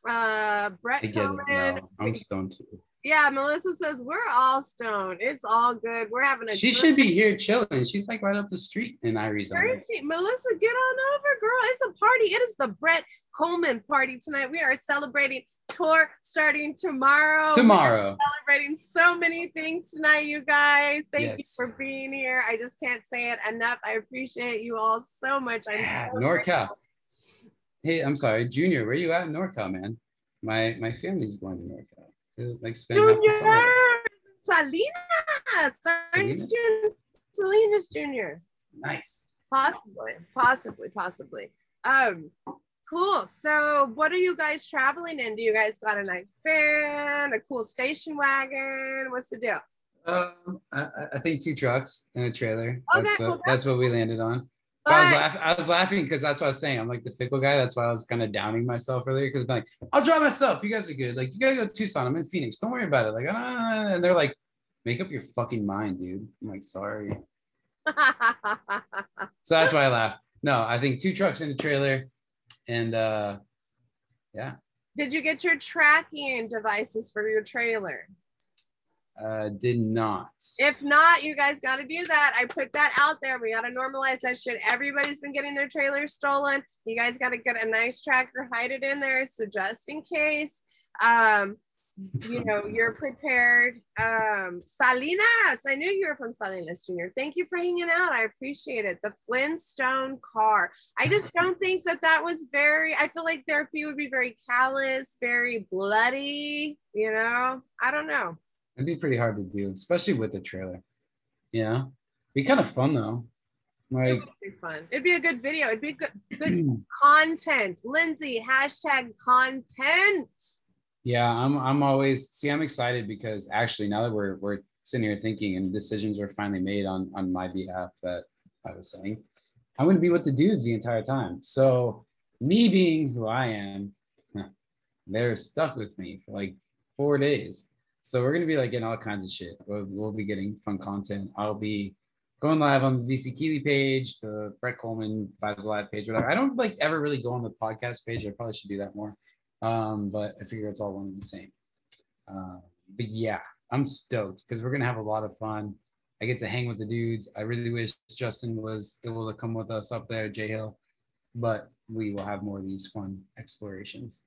Uh, Brett get it I'm stoned too. Yeah, Melissa says we're all stoned. It's all good. We're having a. She should be here chilling. She's like right up the street in Arizona. Melissa, get on over, girl. It's a party. It is the Brett Coleman party tonight. We are celebrating tour starting tomorrow. Tomorrow. celebrating so many things tonight, you guys. Thank yes. you for being here. I just can't say it enough. I appreciate you all so much. I'm yeah, so NorCal. Grateful. Hey, I'm sorry, Junior. Where you at in NorCal, man? My my family's going to NorCal like spend Junior! Salinas! Salinas? Salinas Jr. Nice. Possibly, possibly, possibly. Um, cool. So, what are you guys traveling in? Do you guys got a nice van, a cool station wagon? What's the deal? Um, I, I think two trucks and a trailer. Okay, that's, what, that's what we landed on. I was, laugh- I was laughing because that's what I was saying. I'm like the fickle guy. That's why I was kind of downing myself earlier because I'm like, I'll drive myself. You guys are good. Like, you gotta go to Tucson. I'm in Phoenix. Don't worry about it. Like, ah, and they're like, make up your fucking mind, dude. I'm like, sorry. so that's why I laughed. No, I think two trucks in a trailer, and uh, yeah. Did you get your tracking devices for your trailer? Uh, did not. If not, you guys got to do that. I put that out there. We got to normalize that shit. Everybody's been getting their trailers stolen. You guys got to get a nice tracker, hide it in there. So just in case, um, you know, you're prepared. Um, Salinas, I knew you were from Salinas Junior. Thank you for hanging out. I appreciate it. The Flintstone car. I just don't think that that was very, I feel like their few would be very callous, very bloody, you know, I don't know. It'd be pretty hard to do, especially with the trailer. Yeah, be kind of fun though. Like, it would be fun. It'd be a good video. It'd be good, good content. Lindsay, hashtag content. Yeah, I'm. I'm always see. I'm excited because actually now that we're we're sitting here thinking and decisions were finally made on on my behalf that I was saying, I'm going to be with the dudes the entire time. So me being who I am, they're stuck with me for like four days. So we're gonna be like getting all kinds of shit. We'll, we'll be getting fun content. I'll be going live on the ZeeCeeKeely page, the Brett Coleman Vibes Alive page, whatever. I don't like ever really go on the podcast page. I probably should do that more. Um, but I figure it's all one and the same. Uh, but yeah, I'm stoked because we're gonna have a lot of fun. I get to hang with the dudes. I really wish Justin was able to come with us up there, J Hill, but we will have more of these fun explorations.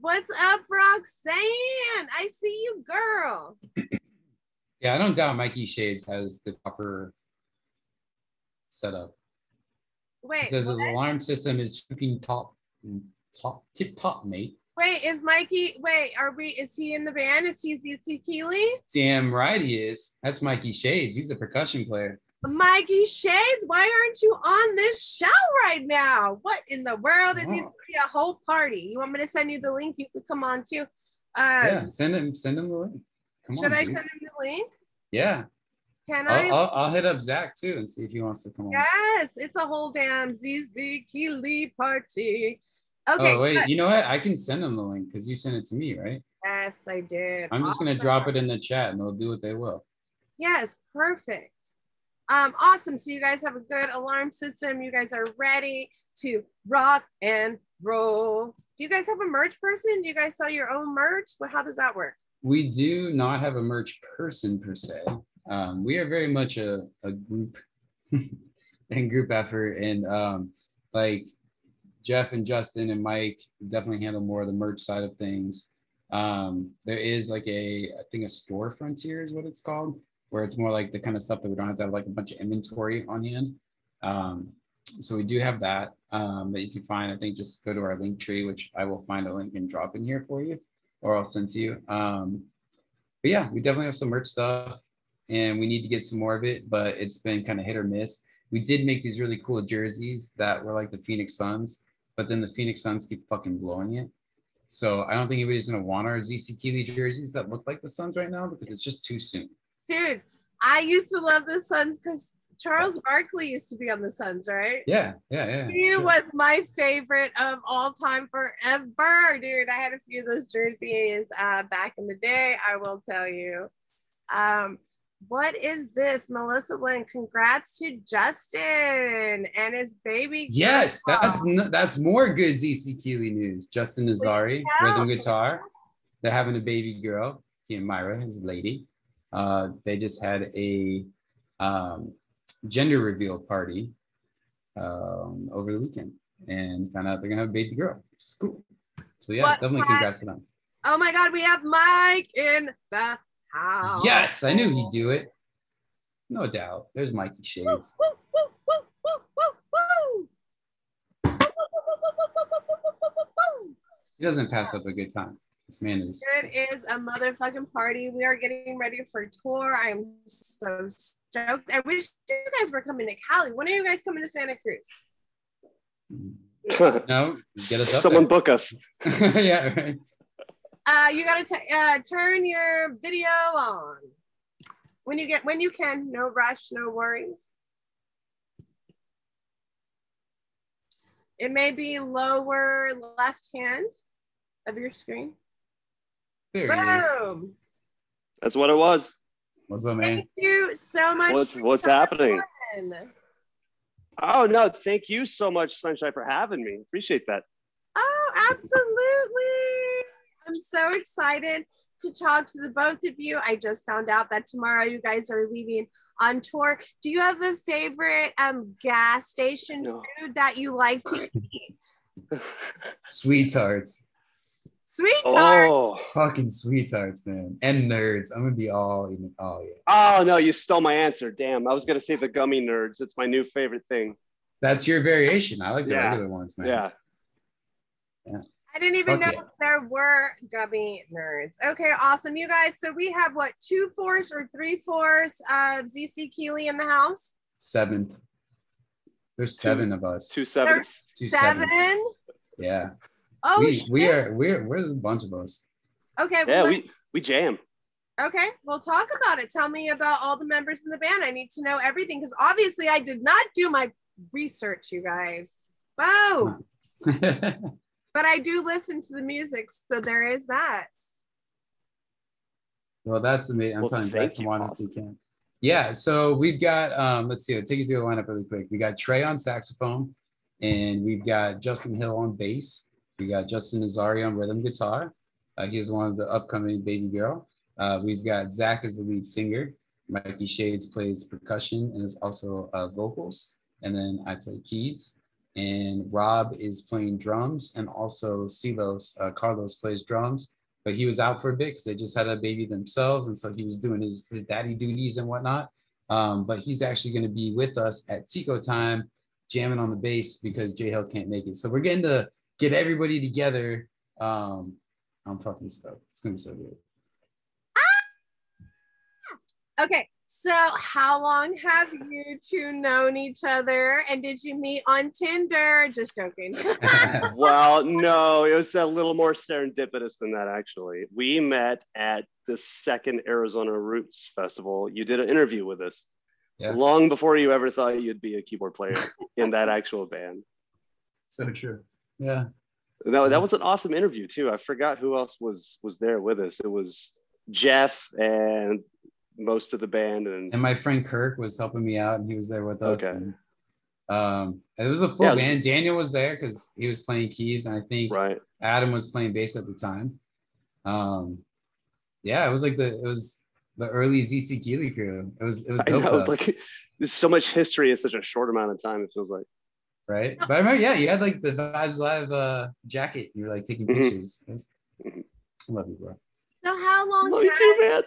What's up, Roxanne? I see you, girl. yeah, I don't doubt Mikey Shades has the proper setup. Wait, it says what? his alarm system is keeping top, top, tip top, mate. Wait, is Mikey? Wait, are we? Is he in the band? Is he ZeeCeeKeely? Damn right he is. That's Mikey Shades. He's a percussion player. Mikey Shades, why aren't you on this show right now? What in the world? It needs to be a whole party. You want me to send you the link? You could come on too. Um, yeah, send him. Send him the link. Come should on, I dude. send him the link? Yeah. Can I'll, I? I'll, I'll, hit up Zach too and see if he wants to come on. Yes, it's a whole damn ZZ Keeley party. Okay. Oh wait, you know what? I can send him the link because you sent it to me, right? Yes, I did. I'm just awesome. gonna drop it in the chat and they'll do what they will. Yes, perfect. Um, awesome. So you guys have a good alarm system. You guys are ready to rock and roll. Do you guys have a merch person? Do you guys sell your own merch? Well, how does that work? We do not have a merch person per se. Um, we are very much a, a group and group effort. And um, like Jeff and Justin and Mike definitely handle more of the merch side of things. Um, there is like a, I think a store frontier is what it's called, where it's more like the kind of stuff that we don't have to have like a bunch of inventory on hand. Um, so we do have that um, that you can find. I think just go to our link tree, which I will find a link and drop in here for you, or I'll send to you. Um, but yeah, we definitely have some merch stuff, and we need to get some more of it. But it's been kind of hit or miss. We did make these really cool jerseys that were like the Phoenix Suns, but then the Phoenix Suns keep fucking blowing it. So I don't think anybody's gonna want our ZeeCeeKeely jerseys that look like the Suns right now because it's just too soon. Dude, I used to love the Suns because Charles Barkley used to be on the Suns, right? Yeah, yeah, yeah. He sure. was my favorite of all time forever, dude. I had a few of those jerseys uh, back in the day. I will tell you. Um, what is this, Melissa Lynn? Congrats to Justin and his baby. Yes, girl. that's n- that's more good ZeeCeeKeely news. Justin Nazari, Yeah. rhythm guitar. They're having a baby girl. He and Myra, his lady. Uh, they just had a um, gender reveal party um, over the weekend and found out they're gonna have a baby girl. It's cool. So yeah, what definitely congrats to them. Oh my God, we have Mike in the house. Yes, I knew he'd do it. No doubt. There's Mikey Shades. He doesn't pass up a good time. This man is It is a motherfucking party. We are getting ready for a tour. I'm so stoked. I wish you guys were coming to Cali. When are you guys coming to Santa Cruz? no get us up Someone there. book us. yeah, right. Uh, you gotta t- uh, turn your video on when you get when you can. No rush, no worries. It may be lower left hand of your screen. There. Boom! That's what it was. What's up, man? Thank you so much. What's for what's happening? on. Oh no, thank you so much, Sunshine, for having me. Appreciate that. Oh, absolutely. I'm so excited to talk to the both of you. I just found out that tomorrow you guys are leaving on tour. Do you have a favorite um, gas station No. food that you like to eat? Sweethearts. Sweetheart. oh, Fucking sweethearts, man. And nerds. I'm gonna be all even oh yeah. oh no, you stole my answer. Damn, I was gonna say the gummy nerds. It's my new favorite thing. That's your variation. I like the Yeah. regular ones, man. Yeah. Yeah. I didn't even Fuck know yeah. there were gummy nerds. Okay, awesome. You guys, so we have what, two fourths or three fourths of ZeeCeeKeely in the house? Seventh. There's seven of us. Two sevens. Two Seven? sevens. Yeah. Oh, we, shit. we are we're we're a bunch of us. Okay, Yeah, well, we we jam. Okay, well, talk about it. Tell me about all the members in the band. I need to know everything because obviously I did not do my research, you guys. Whoa! But I do listen to the music, so there is that. well, that's amazing. I'm Well, telling you, thank come you, on if you can. Yeah, so we've got um, let's see, I'll take you through the lineup really quick. We got Trey on saxophone, and we've got Justin Hill on bass. We got Justin Nazari on rhythm guitar. Uh, he's one of the upcoming baby girl. Uh, we've got Zach as the lead singer. Mikey Shades plays percussion and is also uh, vocals. And then I play keys. And Rob is playing drums, and also Silos, uh, Carlos plays drums. But he was out for a bit because they just had a baby themselves, and so he was doing his his daddy duties and whatnot. Um, but he's actually going to be with us at Tico time, jamming on the bass because J Hill can't make it. So we're getting to get everybody together. Um, I'm fucking stoked. It's gonna be so good. Ah! Okay, so how long have you two known each other? And did you meet on Tinder? Just joking. well, no, it was a little more serendipitous than that, actually. We met at the second Arizona Roots Festival. You did an interview with us Yeah. long before you ever thought you'd be a keyboard player in that actual band. so true. Yeah. That, that was an awesome interview, too. I forgot who else was was there with us. It was Jeff and most of the band. And And my friend Kirk was helping me out, and he was there with us. Okay. And, um, it was a full Yeah, was- band. Daniel was there because he was playing keys, and I think right. Adam was playing bass at the time. Um, yeah, it was like the it was the early ZeeCeeKeely crew. It was it was dope. know, like there's so much history in such a short amount of time, it feels like. Right? But I remember, yeah, you had like the Vibes Alive uh, jacket. You were like taking Mhm. pictures. It was- Mhm. I love you, bro. So how long Love you has, too, man.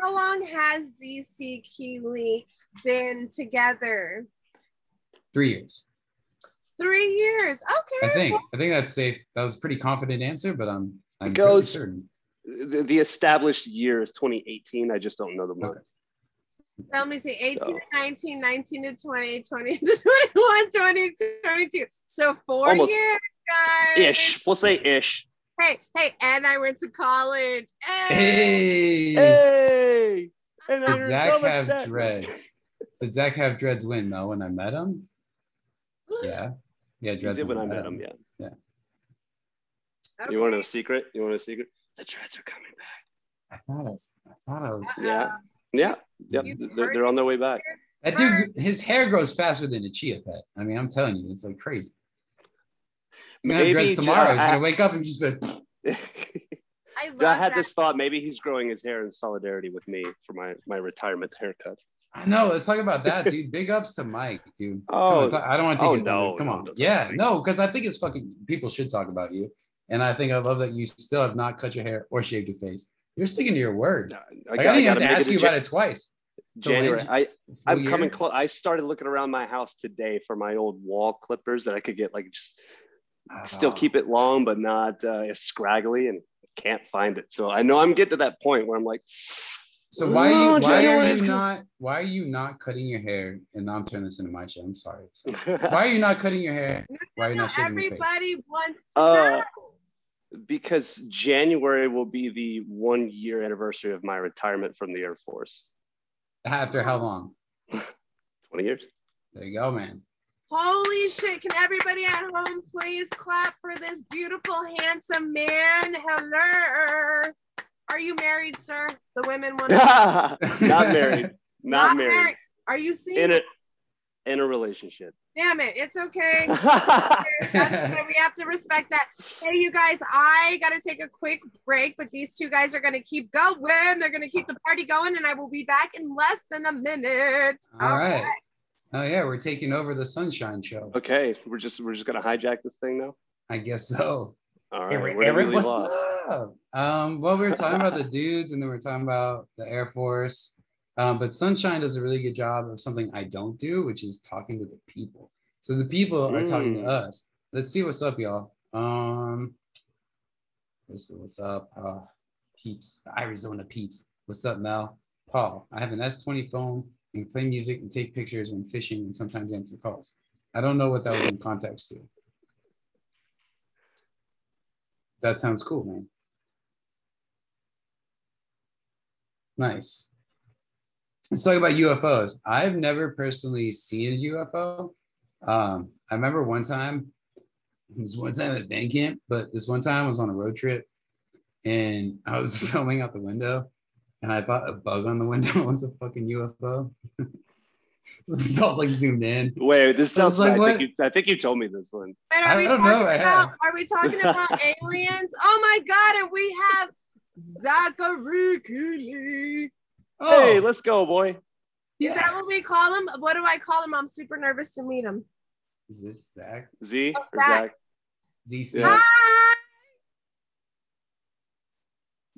how long has ZeeCeeKeely been together? Three years. Three years. Okay. I think. I think that's safe. That was a pretty confident answer, but I'm I'm It goes- certain. The, the established year is 2018. I just don't know the month. So let me see 18 So- to 19, 19 to 20, 20 to 21, 20 to 22. So four Almost. years, guys. Ish. We'll say ish. Hey, hey, and I went to college. Hey. Hey, Hey. And did there's Zach so have debt. dreads? Did Zach have dreads win though when I met him. Yeah, yeah, He dreads. did when I met him. Yeah. Okay. You want to know a secret? You want a secret? The dreads are coming back. I thought I, was, I thought I was. Uh-huh. Yeah. Yeah. yeah, They're, they're on their way back. That dude, his hair grows faster than a chia pet. I mean, I'm telling you, it's like crazy. He's gonna have Maybe dreads ju- tomorrow. He's I- gonna wake up and just be. I love I had that. this thought. Maybe he's growing his hair in solidarity with me for my my retirement haircut. I know. Let's talk about that, dude. Big ups to Mike, dude. Oh, on, talk- I don't want to take oh, it. no, No, come on. don't yeah, no, because I think it's fucking. People should talk about you, and I think I love that you still have not cut your hair or shaved your face. You're sticking to your word. I, Like, I, got- didn't have gotta ask you Ja- about it twice. January. I I'm coming close. I started looking around my house today for my old Wahl clippers that I could get like just still Oh. keep it long but not uh, as scraggly and can't find it. So I know I'm getting to that point where I'm like, So why are "Oh, you why January are you not why are you not cutting your hair? And now I'm turning this into my show. I'm sorry. Why are you not cutting your hair? Why are you No, not shaving your face? everybody wants to Uh, know. Because January will be the one year anniversary of my retirement from the Air Force. After how long? 20 years. There you go, man. Holy shit. Can everybody at home please clap for this beautiful, handsome man? Hello. Are you married, sir? The women want to not married. Not, married. Are you single? In a in a relationship. Damn it. It's okay. We have to respect that. Hey, you guys, I got to take a quick break, but these two guys are going to keep going. They're going to keep the party going, and I will be back in less than a minute. All right. Oh yeah, we're taking over the Sunshine Show. okay, we're just we're just gonna hijack this thing now. I guess so. All right, Eric, where did we Eric, leave what's off? up? Um, well, we were talking about the dudes, and then we are talking about the Air Force. Um, but Sunshine does a really good job of something I don't do, which is talking to the people. So the people are talking to Mm. us. Let's see what's up, y'all. Um, let's see what's up. Uh, peeps, the Arizona peeps. What's up, Mel? Paul, I have an S20 phone and play music and take pictures when fishing and sometimes answer calls. I don't know what that was in context to. That sounds cool, man. Nice. Let's talk about UFOs. I've never personally seen a UFO. Um, I remember one time, it was one time at band camp, but this one time I was on a road trip and I was filming out the window and I thought a bug on the window was a fucking UFO. this is all like zoomed in. Wait, this I sounds like, like I what? think, you, I think you told me this one. Wait, I are we don't know, talking I about, are we talking about aliens? Oh my god, and we have Zachary Cooley. Oh, Hey, let's go, boy. Is that what we call him? What do I call him? I'm super nervous to meet him. Is this Zach? Z Oh, or Zach. Zach? ZC. Yeah. Hi.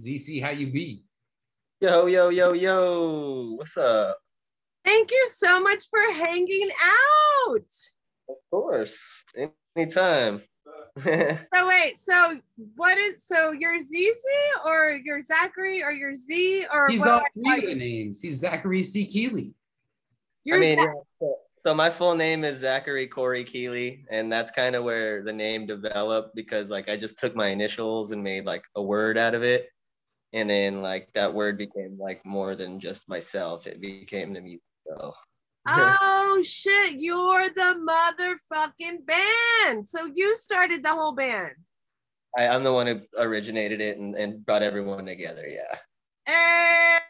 ZC, how you be? Yo, yo, yo, yo. What's up? Thank you so much for hanging out. Of course. Anytime. So wait, so what is so you're ZZ or you're Zachary or you're Z or He's what all three of the names. He's Zachary C. Keeley. You're I mean, Zach- yeah, so, so my full name is Zachary Corey Keeley, and that's kind of where the name developed because like I just took my initials and made like a word out of it. And then like that word became like more than just myself. It became the music. So oh shit, you're the motherfucking band. So you started the whole band. I, I'm the one who originated it and, and brought everyone together. Yeah. And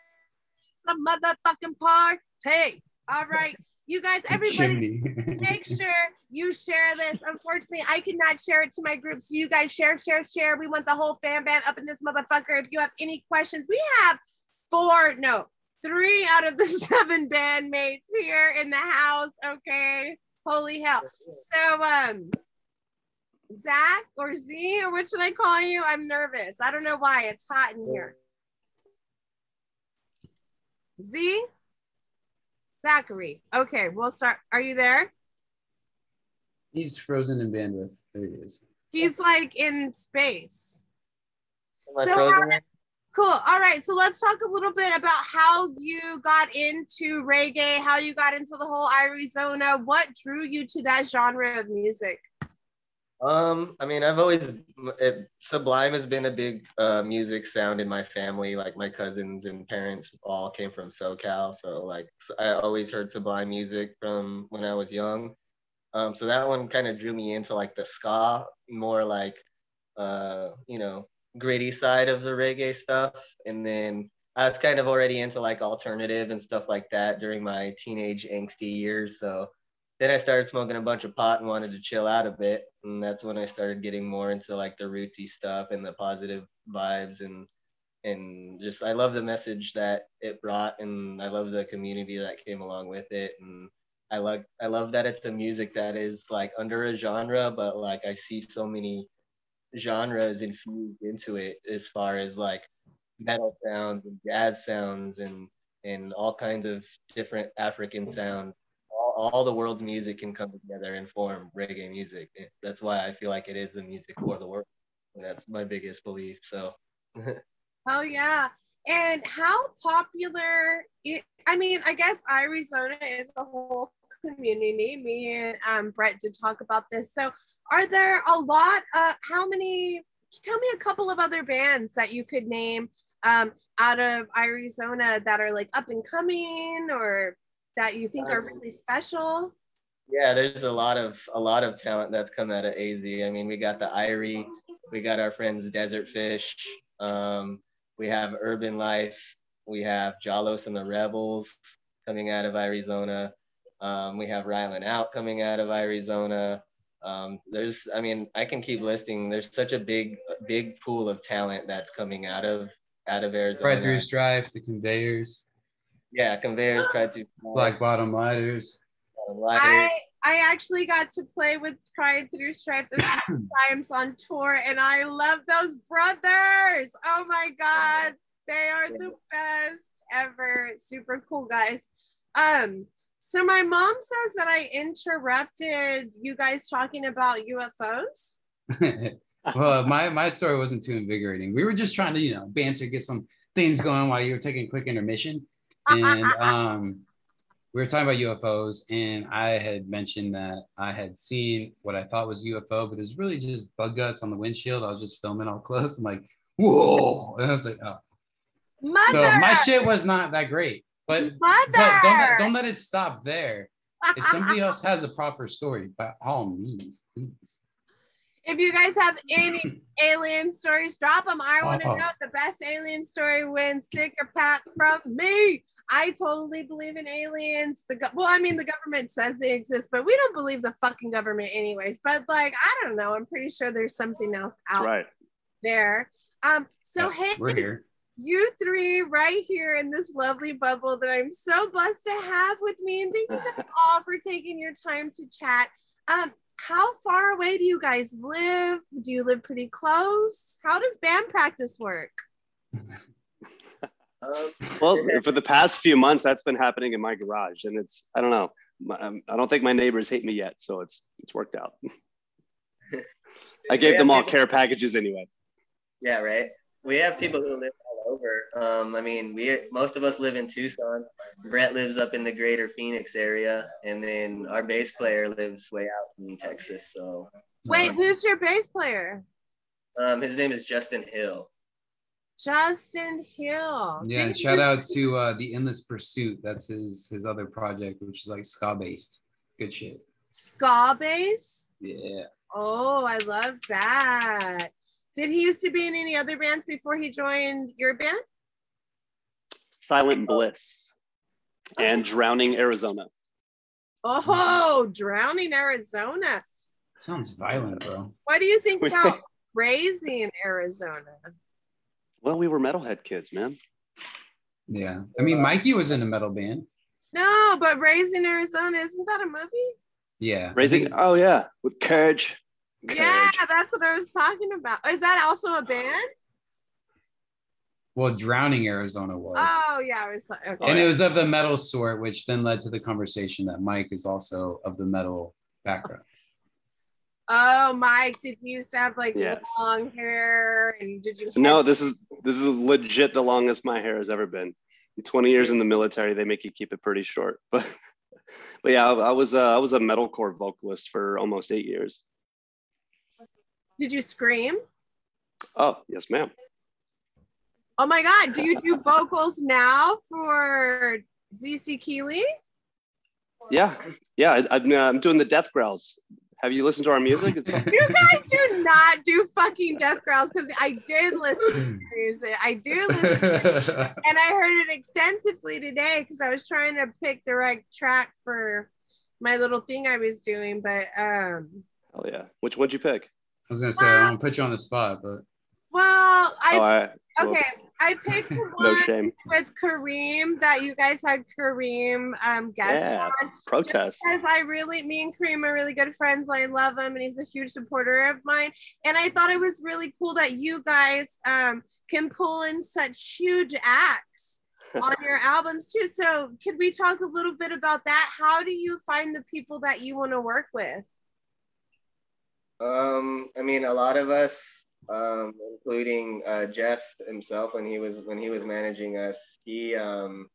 the motherfucking party. All right. You guys, everybody make sure you share this. Unfortunately, I could not share it to my group. So you guys share, share, share. We want the whole fan band up in this motherfucker. If you have any questions, we have four, no, three out of the seven bandmates here in the house. Okay. Holy hell. So um Zach or Z or what should I call you? I'm nervous. I don't know why. It's hot in here. Z? Zachary. Okay, we'll start. Are you there? He's frozen in bandwidth. There he is. He's like in space. Am I So, frozen there? Cool. All right. So let's talk a little bit about how you got into reggae, how you got into the whole Arizona. What drew you to that genre of music? Um, I mean, I've always it, Sublime has been a big uh, music sound in my family. Like my cousins and parents all came from SoCal, so like I always heard Sublime music from when I was young. Um, so that one kind of drew me into like the ska, more like uh, you know, gritty side of the reggae stuff. And then I was kind of already into like alternative and stuff like that during my teenage angsty years. So then I started smoking a bunch of pot and wanted to chill out a bit. And that's when I started getting more into like the rootsy stuff and the positive vibes and and just I love the message that it brought and I love the community that came along with it. And I love I love that it's a music that is like under a genre, but like I see so many genres infused into it as far as like metal sounds and jazz sounds and and all kinds of different African sounds all, all the world's music can come together and form reggae music. That's why I feel like it is the music for the world. That's my biggest belief. So, Oh yeah. And how popular it, I mean, I guess Arizona is a whole community. Me and um, Brett did talk about this. So are there a lot uh how many tell me a couple of other bands that you could name um out of Arizona that are like up and coming or that you think are really special? yeah, there's a lot of a lot of talent that's come out of AZ. I mean, we got the Irie, we got our friends Desert Fish, um, we have Urban Life, we have Jalos and the Rebels coming out of Arizona. Um, we have Rylan Out coming out of Arizona. Um, there's, I mean, I can keep listing. There's such a big, big pool of talent that's coming out of out of Arizona. Right through strife, the conveyors, Yeah, conveyors, try to black bottom lighters. I I actually got to play with Pride Through Strife a few times on tour, and I love those brothers. Oh my god, they are the best ever. Super cool guys. Um, so my mom says that I interrupted you guys talking about UFOs. well, my my story wasn't too invigorating. We were just trying to, you know, banter, get some things going while you were taking a quick intermission. And um, we were talking about UFOs, and I had mentioned that I had seen what I thought was UFO, but it was really just bug guts on the windshield. I was just filming all close. I'm like, whoa! And I was like, oh. Mother, So my shit was not that great, but mother. but don't let, don't let it stop there. If somebody else has a proper story, by all means, please. If you guys have any alien stories, drop them. I want to Oh. know the best alien story wins sticker pack from me. I totally believe in aliens. The go- well, I mean, the government says they exist, but we don't believe the fucking government, anyways. But like, I don't know. I'm pretty sure there's something else out Right. there. Um. So Yeah, hey, we're here. You three right here in this lovely bubble that I'm so blessed to have with me. And thank you guys all for taking your time to chat. Um, how far away do you guys live? Do you live pretty close? How does band practice work? Um, Well, for the past few months, that's been happening in my garage, and it's I don't know. My, um, I don't think my neighbors hate me yet, so it's it's worked out. I gave them all care packages anyway. Yeah, right. We have people who live all over. Um, I mean, we most of us live in Tucson. Brett lives up in the greater Phoenix area, and then our bass player lives way out in Texas. So Wait, who's your bass player? um, his name is Justin Hill. Justin Hill. Yeah, and Didn't shout you- out to uh, the Endless Pursuit. That's his his other project, which is like ska based. Good shit. ska bass. Yeah. Oh, I love that. Did he used to be in any other bands before he joined your band? Silent oh. Bliss and oh. Drowning Arizona. Oh, Drowning Arizona. Sounds violent, bro. What do you think We- about Raising Arizona? Well, we were metalhead kids, man. Yeah. I mean, Mikey was in a metal band. No, but Raising Arizona, isn't that a movie? Yeah. Raising. Oh yeah, with courage. Yeah, that's what I was talking about. Is that also a band? well, Drowning Arizona was. Oh yeah, I was like, okay. And it was of the metal sort, which then led to the conversation that Mike is also of the metal background. Oh, Mike, did you used to have like Yes. long hair and did you? No, this is this is legit the longest my hair has ever been. 20 years in the military, they make you keep it pretty short. But but yeah, I, I was uh, I was a metalcore vocalist for almost eight years. Did you scream? Oh yes, ma'am. Oh my God, do you do vocals now for ZeeCeeKeely? Yeah, yeah. I, I'm uh, I'm doing the death growls. Have you listened to our music? You guys do not do fucking death growls because I did listen to music. I do listen and I heard it extensively today because I was trying to pick the right track for my little thing I was doing. But um, oh yeah. Which one'd you pick? I was gonna say I don't wanna put you on the spot, but well, oh, I I, well, okay, I picked the No one shame. with Kareem that you guys had Kareem um guest Yeah. on. Protest. Because I really, me and Kareem are really good friends. I love him, and he's a huge supporter of mine. And I thought it was really cool that you guys um, can pull in such huge acts on your albums too. So, could we talk a little bit about that? How do you find the people that you want to work with? Um, I mean, a lot of us, um, including uh, Jeff himself, when he was when he was managing us, he, um,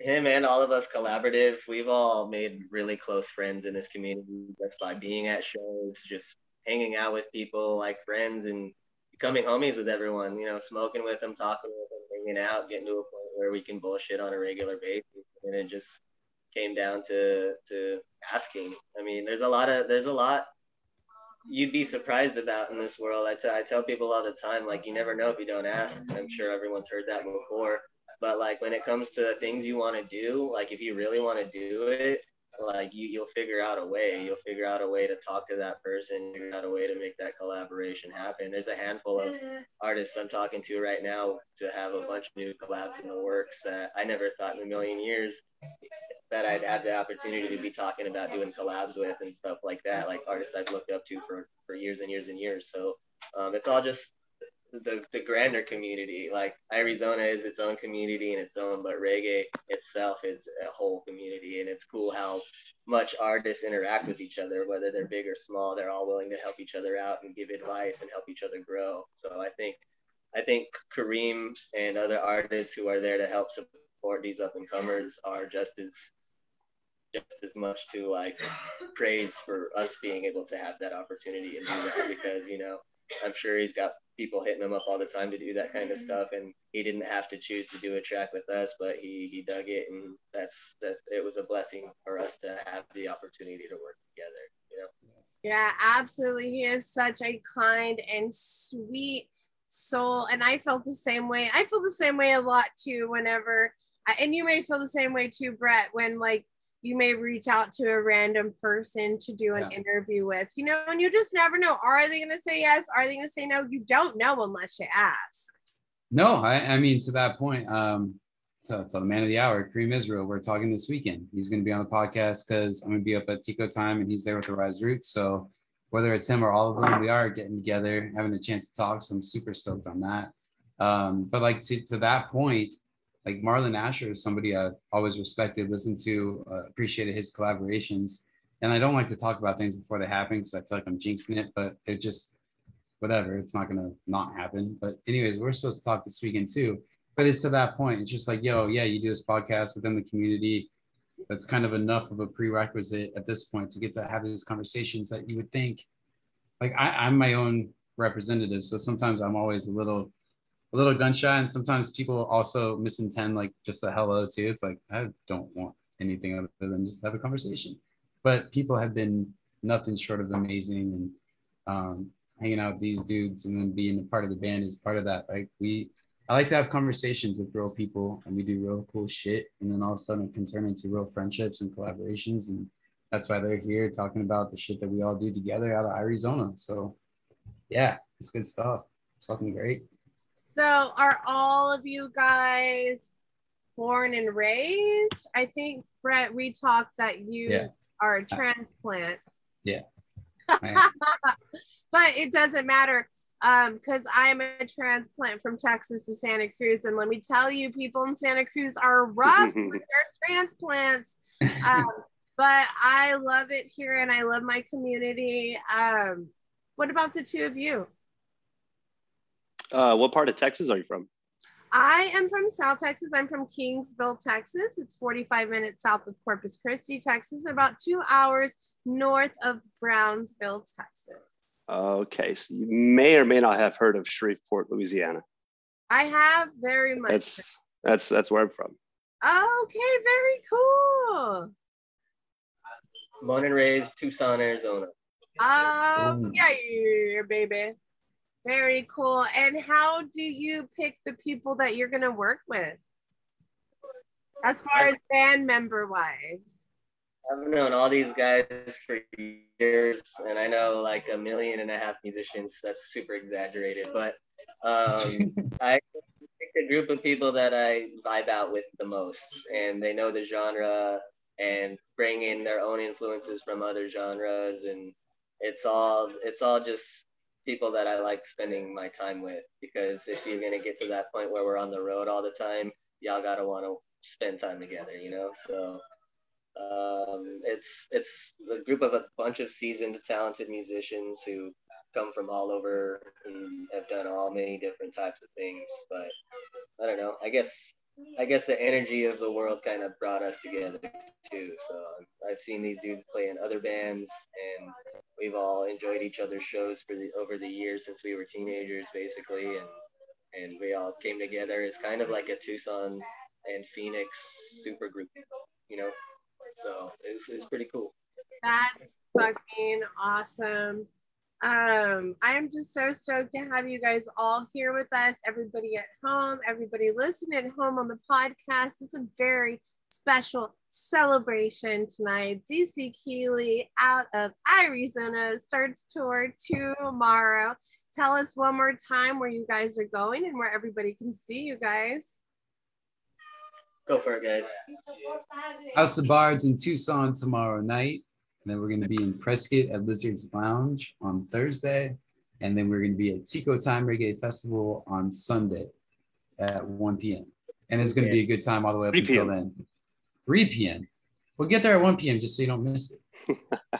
him, and all of us collaborative. We've all made really close friends in this community just by being at shows, just hanging out with people like friends, and becoming homies with everyone. You know, smoking with them, talking with them, hanging out, getting to a point where we can bullshit on a regular basis, and it just came down to to asking. I mean, there's a lot of there's a lot you'd be surprised about in this world. I, t- I tell people all the time, like, you never know if you don't ask. I'm sure everyone's heard that before. But, like, when it comes to things you want to do, like, if you really want to do it, like, you, you'll figure out a way. You'll figure out a way to talk to that person, figure out a way to make that collaboration happen. There's a handful of artists I'm talking to right now to have a bunch of new collabs in the works that I never thought in a million years that I'd had the opportunity to be talking about doing collabs with and stuff like that, like artists I've looked up to for, for years and years and years. So um, it's all just the, the grander community. Like Arizona is its own community and its own, but reggae itself is a whole community. And it's cool how much artists interact with each other, whether they're big or small, they're all willing to help each other out and give advice and help each other grow. So I think I think Kareem and other artists who are there to help support these up and comers are just as just as much to like praise for us being able to have that opportunity and do that because you know I'm sure he's got people hitting him up all the time to do that kind of mm-hmm. stuff and he didn't have to choose to do a track with us but he he dug it and that's that it was a blessing for us to have the opportunity to work together you know Yeah, absolutely. He is such a kind and sweet soul. And I felt the same way. I feel the same way a lot too, whenever, and you may feel the same way too, Brett, when like you may reach out to a random person to do an Yeah. interview with, you know, and you just never know. Are they going to say yes? Are they going to say no? You don't know unless you ask. No, I, I mean to that point. Um, so it's the man of the hour, Kareem Israel. We're talking this weekend. He's going to be on the podcast because I'm going to be up at Tico Time and he's there with the Rise Roots. So whether it's him or all of them, we are getting together, having a chance to talk. So I'm super stoked on that. Um, but like to, to that point, like Marlon Asher is somebody I always respected, listened to, uh, appreciated his collaborations. And I don't like to talk about things before they happen because I feel like I'm jinxing it, but it just whatever. It's not gonna not happen. But anyways, we're supposed to talk this weekend too. But it's to that point. It's just like, yo, yeah, you do this podcast within the community. That's kind of enough of a prerequisite at this point to get to have these conversations that you would think. Like I, I'm my own representative, so sometimes I'm always a little, a little gun shy, and sometimes people also misintend like just a hello too. It's like I don't want anything other than just have a conversation. But people have been nothing short of amazing, and um, hanging out with these dudes and then being a part of the band is part of that. Like we, I like to have conversations with real people and we do real cool shit. And then all of a sudden it can turn into real friendships and collaborations. And that's why they're here talking about the shit that we all do together out of Arizona. So yeah, it's good stuff. It's fucking great. So, are all of you guys born and raised? I think Brett, we talked that you Yeah. are a transplant. Yeah. but it doesn't matter because um, I'm a transplant from Texas to Santa Cruz. And let me tell you, people in Santa Cruz are rough with their transplants. Um, but I love it here and I love my community. Um, what about the two of you? Uh, what part of Texas are you from? I am from South Texas. I'm from Kingsville, Texas. It's 45 minutes south of Corpus Christi, Texas, about two hours north of Brownsville, Texas. Okay, so you may or may not have heard of Shreveport, Louisiana. I have very much. That's that's that's where I'm from. Okay, very cool. Born and raised Tucson, Arizona. Um, yeah, yeah, baby. Very cool. And how do you pick the people that you're gonna work with? As far as band member wise. I've known all these guys for years, and I know like a million and a half musicians. That's super exaggerated, but um, I picked a group of people that I vibe out with the most, and they know the genre and bring in their own influences from other genres, and it's all it's all just people that I like spending my time with. Because if you're gonna get to that point where we're on the road all the time, y'all gotta want to spend time together, you know. So um, it's it's a group of a bunch of seasoned, talented musicians who come from all over and have done all many different types of things. But I don't know. I guess I guess the energy of the world kind of brought us together too. So I've seen these dudes play in other bands, and we've all enjoyed each other's shows for the over the years since we were teenagers, basically, and and we all came together It's kind of like a Tucson and Phoenix super group, you know. So it's, it's pretty cool. That's fucking awesome. Um, I am just so stoked to have you guys all here with us, everybody at home, everybody listening at home on the podcast. It's a very special celebration tonight. DC Keeley out of Arizona starts tour tomorrow. Tell us one more time where you guys are going and where everybody can see you guys. Go for it, guys. House of Bards in Tucson tomorrow night. And then we're going to be in Prescott at Lizard's Lounge on Thursday. And then we're going to be at Tico Time Reggae Festival on Sunday at 1 p.m. And it's going to be a good time all the way up until then. 3 p.m. We'll get there at 1 p.m. just so you don't miss it.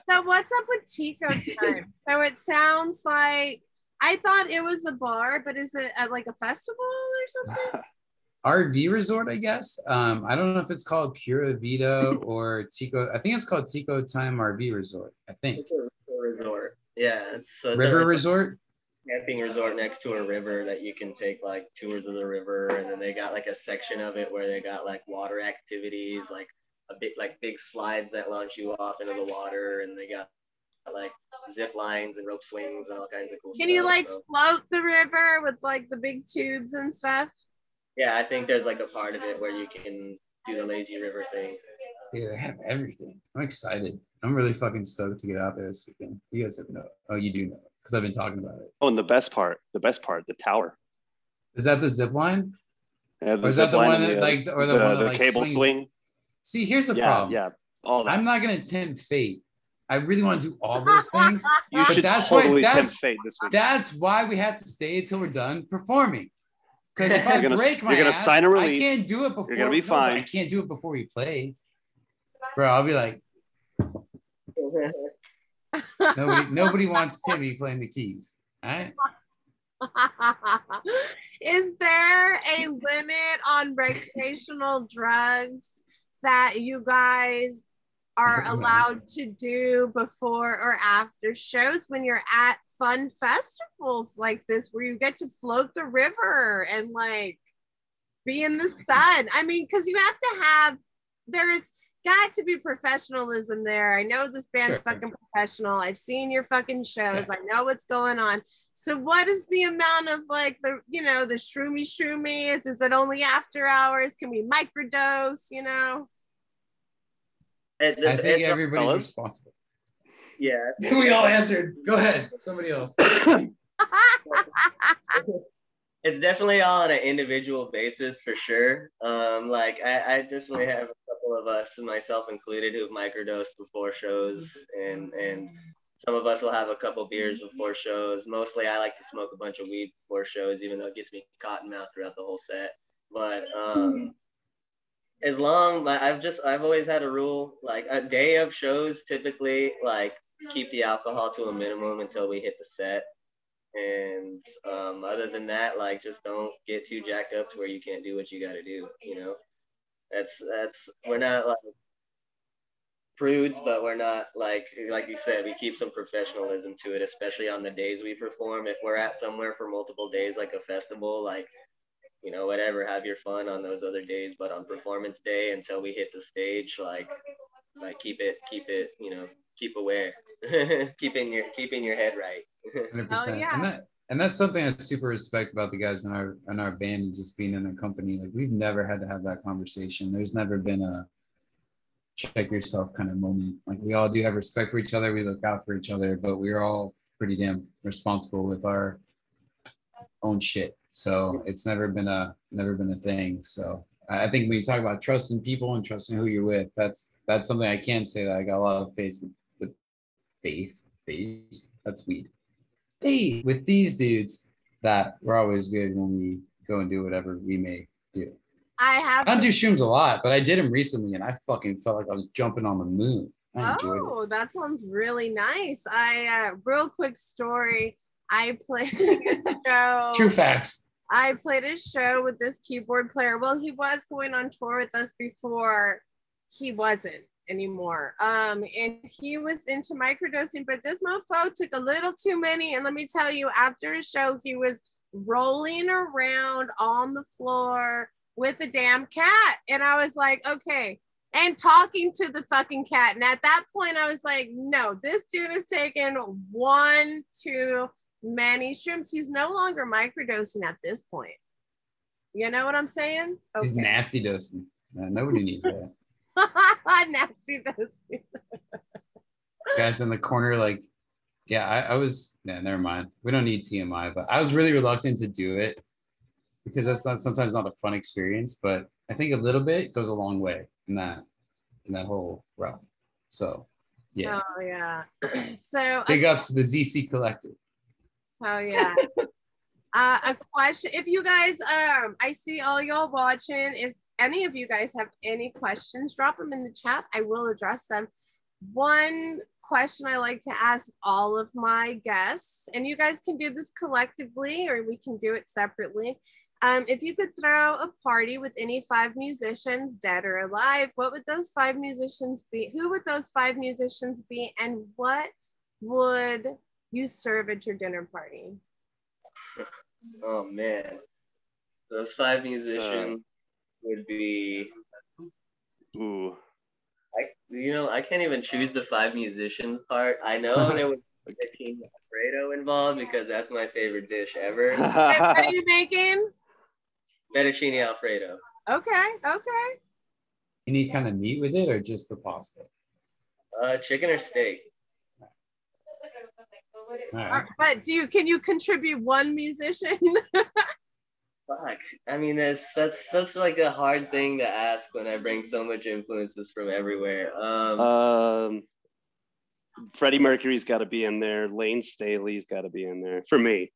so what's up with Tico Time? so it sounds like I thought it was a bar, but is it at like a festival or something? RV resort, I guess. Um, I don't know if it's called Pura Vida or Tico. I think it's called Tico Time RV Resort. I think. It's resort. Yeah. It's, so river it's resort. camping resort next to a river that you can take like tours of the river, and then they got like a section of it where they got like water activities, like a big like big slides that launch you off into the water, and they got like zip lines and rope swings and all kinds of cool can stuff. you like so. float the river with like the big tubes and stuff? Yeah, I think there's like a part of it where you can do the lazy river thing. Dude, I have everything. I'm excited. I'm really fucking stoked to get out there this weekend. You guys have know. Oh, you do know because I've been talking about it. Oh, and the best part, the best part, the tower. Is that the zip line? Yeah, or is that the one that like, or the, the one that the like cable swings? swing? See, here's the Yeah, problem. yeah, all that. I'm not gonna tempt fate. I really want to do all those things. you but should that's why- totally tempt fate this week. That's why we have to stay until we're done performing. Because if I You're gonna- break my you're gonna ass, sign a I release. can't do it before. You're gonna be no, but I can't do it before we play, bro. I'll be like, nobody, nobody wants Timmy playing the keys. All right. Is there a limit on recreational drugs that you guys are I don't know. allowed to do before or after shows when you're at fun festivals like this where you get to float the river and like be in the sun? I mean, because you have to have, there's got to be professionalism there. I know this band's Sure. fucking professional. I've seen your fucking shows. I know what's going on. So what is the amount of like the you know the shroomy shroomy? Is is it only after hours? Can we microdose? You know? It- I think everybody's fellas. responsible. yeah, We all answered. Go ahead. Somebody else. it's definitely all on an individual basis for sure. Um, like I, I definitely have a couple couple of us, myself included, who've microdosed before shows, and and some of us will have a couple beers before shows. Mostly, I like to smoke a bunch of weed before shows, even though it gets me cotton mouth throughout the whole set. But um, as long, I've just I've always had a rule like a day of shows typically like keep the alcohol to a minimum until we hit the set. And um, other than that, like just don't get too jacked up to where you can't do what you got to do. You know, that's that's we're not like prudes, but we're not like like you said, we keep some professionalism to it, especially on the days we perform. If we're at somewhere for multiple days, like a festival, like you know, whatever, have your fun on those other days. But on performance day, until we hit the stage, like like keep it keep it you know keep aware, keeping your keeping your head right. Hundred oh, percent. Yeah. And that and that's something I super respect about the guys in our in our band and just being in their company. Like we've never had to have that conversation. There's never been a check yourself kind of moment. Like we all do have respect for each other. We look out for each other, but we're all pretty damn responsible with our own shit. So it's never been a never been a thing. So I think when you talk about trusting people and trusting who you're with, that's that's something I can say that I got a lot of faith with, with faith, faith. That's weed. Faith with these dudes that we're always good when we go and do whatever we may do. I have. I don't do shrooms a lot, but I did them recently, and I fucking felt like I was jumping on the moon. I oh, that sounds really nice. I uh, real quick story. I played a show. True facts. I played a show with this keyboard player. Well, he was going on tour with us before. He wasn't anymore. Um, and he was into microdosing, but this mofo took a little too many. And let me tell you, after a show, he was rolling around on the floor with a damn cat. And I was like, okay. And talking to the fucking cat. And at that point, I was like, no, this dude is taking one too many shrooms. He's no longer microdosing at this point. You know what I'm saying? Okay. He's nasty dosing. Uh, nobody needs that. nasty dosing. Guys in the corner, like, yeah, I, I was, yeah, never mind. We don't need TMI, but I was really reluctant to do it because that's not sometimes not a fun experience, but I think a little bit goes a long way in that in that whole realm. So yeah. Oh yeah. so big ups to the ZC collective. Oh yeah. uh, a question. If you guys um I see all y'all watching. If any of you guys have any questions, drop them in the chat. I will address them. One question I like to ask all of my guests, and you guys can do this collectively or we can do it separately, um, if you could throw a party with any five musicians, dead or alive, what would those five musicians be? Who would those five musicians be? And what would you serve at your dinner party? Oh man, those five musicians uh, would be. Ooh. I you know I can't even choose the five musicians part. I know there was King Alfredo involved because that's my favorite dish ever. what are you making? fettuccine alfredo. Okay, okay. Any kind of meat with it, or just the pasta? Uh, chicken or steak. Right. But do you can you contribute one musician? Fuck. I mean, that's that's such like a hard thing to ask when I bring so much influences from everywhere. Um, um Freddie Mercury's got to be in there. Layne Staley's got to be in there for me.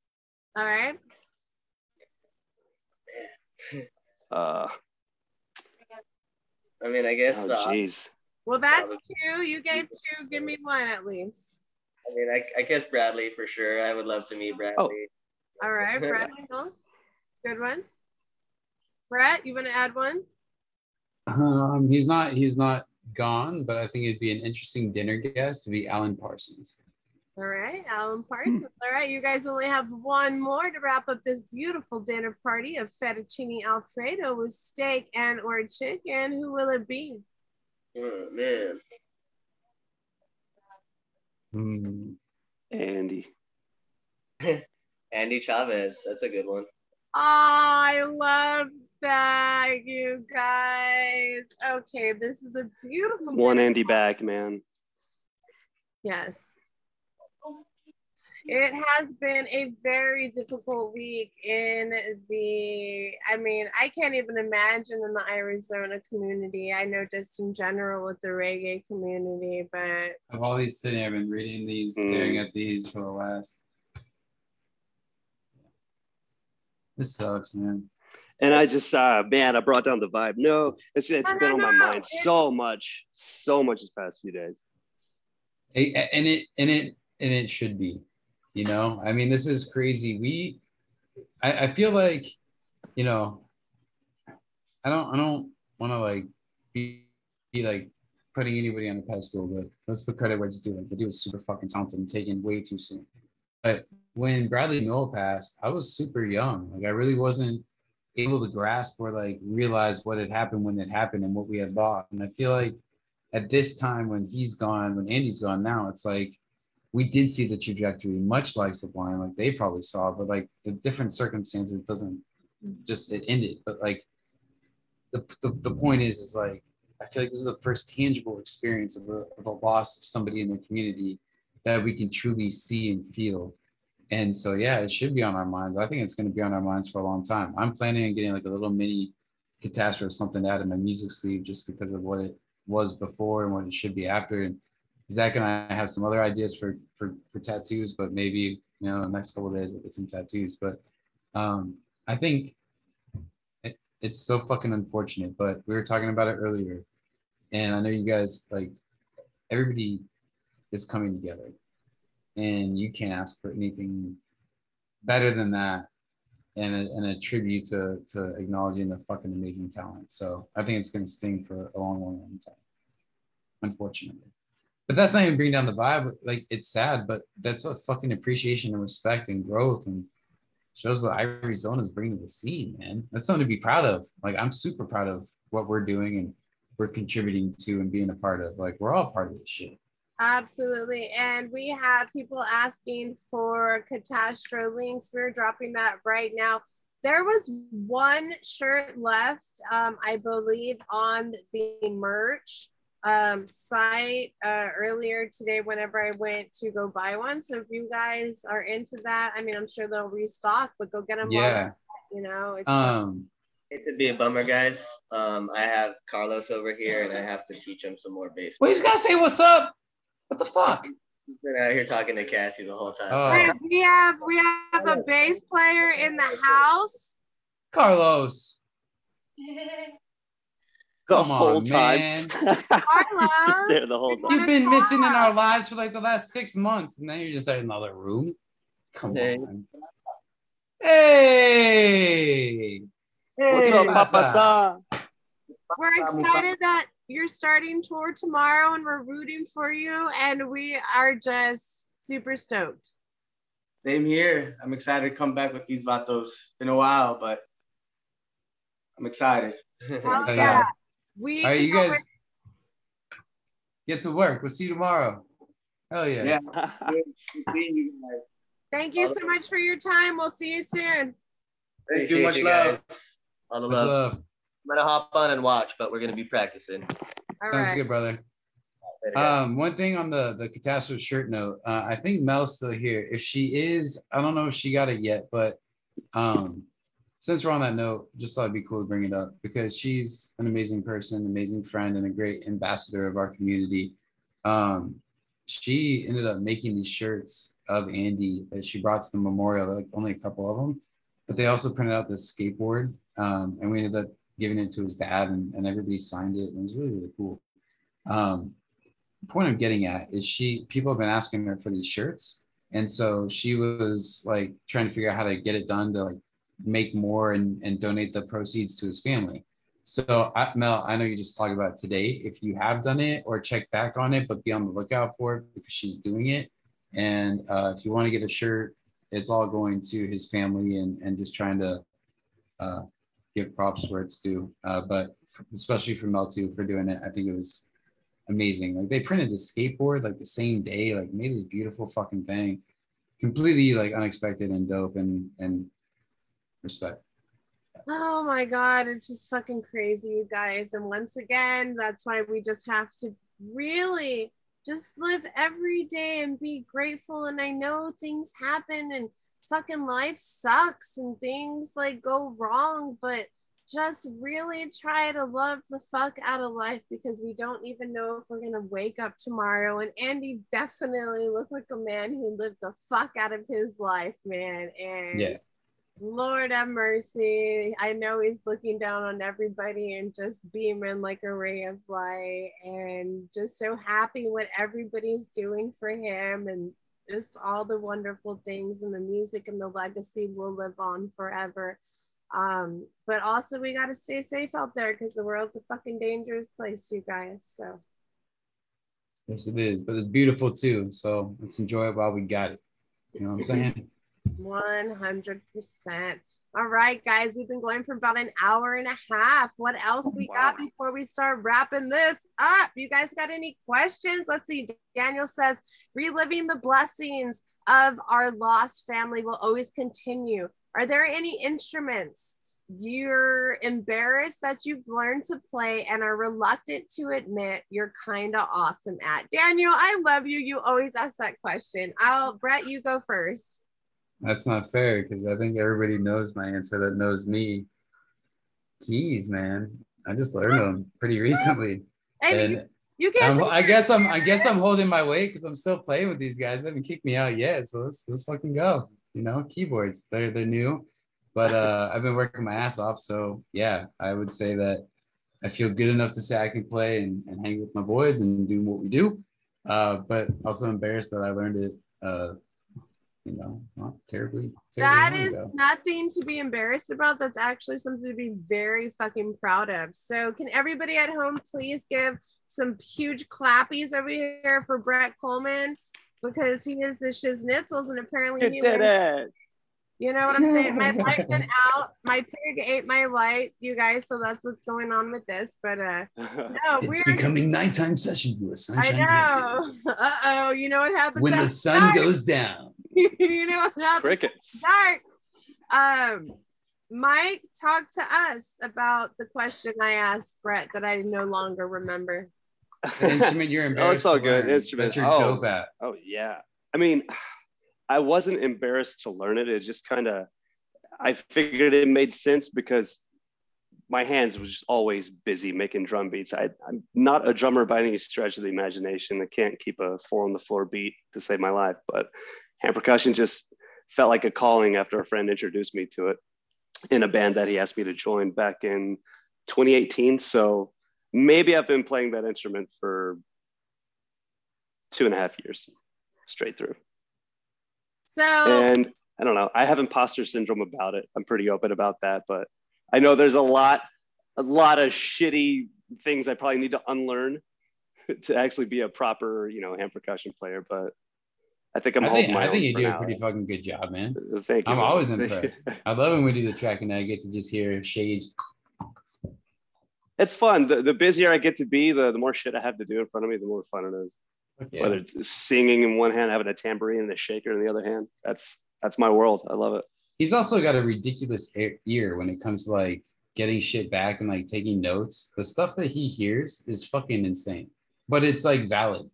All right. uh, I mean, I guess. Oh, jeez. Uh, well, that's two. You gave two. Give me one at least. I mean, I, I guess Bradley for sure. I would love to meet Bradley. Oh. All right, Bradley. Good one. Brett, you want to add one? Um, he's not. He's not gone, but I think it'd be an interesting dinner guest to be Alan Parsons. All right, Alan Parsons. All right, you guys only have one more to wrap up this beautiful dinner party of fettuccine alfredo with steak and or chicken. Who will it be? Oh man. Mm. Andy. Andy Chavez. That's a good one. Oh, I love that, you guys. Okay, this is a beautiful one Andy back, man. Yes. It has been a very difficult week in the, I mean, I can't even imagine in the Arizona community. I know just in general with the reggae community, but I've always sitting, I've been reading these, staring Mm. at these for the last. This sucks, man. And I just, uh, man, I brought down the vibe. No, it's it's No, been no, on my no, mind it- so much, so much this past few days. A- a- and it and it and it should be you know? I mean this is crazy. We i, I feel like you know i don't i don't want to like be, be like putting anybody on a pedestal but let's put credit where it's due. Like the dude was super fucking talented and taken way too soon. But when bradley Nowell passed i was super young. Like i really wasn't able to grasp or like realize what had happened when it happened and what we had lost. And i feel like at this time when he's gone, when Andy's gone now, it's like we did see the trajectory, much like Sublime, like they probably saw, but like the different circumstances doesn't mm-hmm. just it ended. But like the, the, the point is, is like I feel like this is the first tangible experience of a, of a loss of somebody in the community that we can truly see and feel. And so yeah, it should be on our minds. I think it's going to be on our minds for a long time. I'm planning on getting like a little mini catastrophe or something to add in my music sleeve just because of what it was before and what it should be after. And Zach and I have some other ideas for for, for tattoos, but maybe you know, the next couple of days we'll get some tattoos. But um, I think it, it's so fucking unfortunate. But we were talking about it earlier, and I know you guys like everybody is coming together, and you can't ask for anything better than that. And a, and a tribute to, to acknowledging the fucking amazing talent. So I think it's going to sting for a long, long, long time unfortunately. But that's not even bringing down the vibe. Like it's sad, but that's a fucking appreciation and respect and growth and shows what Arizona is bringing to the scene, man. That's something to be proud of. Like I'm super proud of what we're doing and we're contributing to and being a part of. Like we're all part of this shit. Absolutely. And we have people asking for Catastro links. We're dropping that right now. There was one shirt left, um, I believe, on the merch um, site uh, earlier today whenever I went to go buy one. So if you guys are into that, I mean, I'm sure they'll restock, but go get them. Yeah. they're- You know, it's, Um It could be a bummer, guys. Um, I have Carlos over here, and I have to teach him some more baseball. well, he's gotta say what's up. What the fuck? He's been out here talking to Cassie the whole time. Oh. We have we have a bass player in the house. Carlos. The Come on, whole time. man. He's there the whole time. You've been missing in our lives for like the last six months, and now you're just in another room. Come Hey. on. Hey. What's up, Hey. Papa? We're excited that you're starting tour tomorrow and we're rooting for you and we are just super stoked. Same here. I'm excited to come back with these vatos. It's been a while, but I'm excited. Hell yeah. Yeah. We All right, you guys get to work. We'll see you tomorrow. Hell yeah. Yeah. Good seeing you guys. wait. Thank you so much for your time. We'll see you soon. Thank you. Appreciate Much you love. All the Much love. love. I'm gonna hop on and watch, but we're gonna be practicing. All Sounds right. good, brother. Later. Um, one thing on the the catastrophe shirt note, uh, I think Mel's still here. If she is, I don't know if she got it yet, but um, since we're on that note, just thought it'd be cool to bring it up because she's an amazing person, amazing friend, and a great ambassador of our community. Um, she ended up making these shirts of Andy that she brought to the memorial, like only a couple of them, but they also printed out this skateboard, um, and we ended up giving it to his dad, and, and everybody signed it, and it was really really cool. Um, point I'm getting at is she people have been asking her for these shirts. And so she was like trying to figure out how to get it done to like make more and, and donate the proceeds to his family. So Mel, I know you just talked about today. If you have done it or check back on it, but be on the lookout for it because she's doing it. And uh, if you want to get a shirt, it's all going to his family and, and just trying to uh, give props where it's due. Uh, but especially for Mel too for doing it, I think it was amazing. Like they printed the skateboard like the same day, like made this beautiful fucking thing, completely like unexpected and dope and and respect. Oh my God, it's just fucking crazy, you guys. And once again, that's why we just have to really just live every day and be grateful. And I know things happen and fucking life sucks and things like go wrong, but just really try to love the fuck out of life because we don't even know if we're gonna wake up tomorrow. And Andy definitely looked like a man who lived the fuck out of his life, man. And Yeah. Lord have mercy. I know he's looking down on everybody and just beaming like a ray of light and just so happy what everybody's doing for him and just all the wonderful things and the music and the legacy will live on forever. Um, but also we gotta stay safe out there because the world's a fucking dangerous place, you guys. So Yes, it is, but it's beautiful too. So let's enjoy it while we got it. You know what I'm saying? 100%. All right, guys, we've been going for about an hour and a half. What else oh, we got before we start wrapping this up? You guys got any questions? Let's see. Daniel says, reliving the blessings of our lost family will always continue. Are there any instruments you're embarrassed that you've learned to play and are reluctant to admit you're kind of awesome at? Daniel, I love you. You always ask that question. I'll, Brett, you go first. That's not fair because I think everybody knows my answer that knows me. Keys, man. I just learned them pretty recently. And you, And you can't. I'm- say I guess I'm I guess I'm holding my weight because I'm still playing with these guys. They haven't kicked me out yet. So let's let's fucking go. You know, keyboards. They're they're new. But uh I've been working my ass off. So yeah, I would say that I feel good enough to say I can play and, and hang with my boys and do what we do. Uh, but also embarrassed that I learned it uh you know, not terribly, terribly That long is ago. nothing to be embarrassed about. That's actually something to be very fucking proud of. So, can everybody at home please give some huge clappies over here for Brett Coleman because he is the shiznitzels and apparently You he did learns- it. You know what I'm saying? My light went out. My pig ate my light, you guys. So that's what's going on with this. But uh, no, It's we're. becoming nighttime session with Sunshine Dancing. know. Uh oh. You know what happens When the sun dark? goes down. You know what Crickets. dark. Um, Mike, talk to us about the question I asked Brett that I no longer remember. An instrument you're embarrassed. Oh, it's all good. Instrument. that you're Oh. dope at. Oh yeah. I mean, I wasn't embarrassed to learn it. It just kind of, I figured it made sense because my hands was just always busy making drum beats. I, I'm not a drummer by any stretch of the imagination. I can't keep a four on the floor beat to save my life, but hand percussion just felt like a calling after a friend introduced me to it in a band that he asked me to join back in 2018. So maybe I've been playing that instrument for two and a half years straight through. So And I don't know, I have imposter syndrome about it. I'm pretty open about that, but I know there's a lot, a lot of shitty things I probably need to unlearn to actually be a proper, you know, hand percussion player. But I think I'm I think, I think you do now. a pretty fucking good job, man. Uh, thank you. I'm man. always impressed. I love when we do the track and I get to just hear shades. it's fun. The, the busier I get to be, the, the more shit I have to do in front of me, the more fun it is. Yeah. Whether it's singing in one hand, having a tambourine and a shaker in the other hand, that's that's my world. I love it. He's also got a ridiculous ear- ear when it comes to like getting shit back and like taking notes. The stuff that he hears is fucking insane, but it's like valid.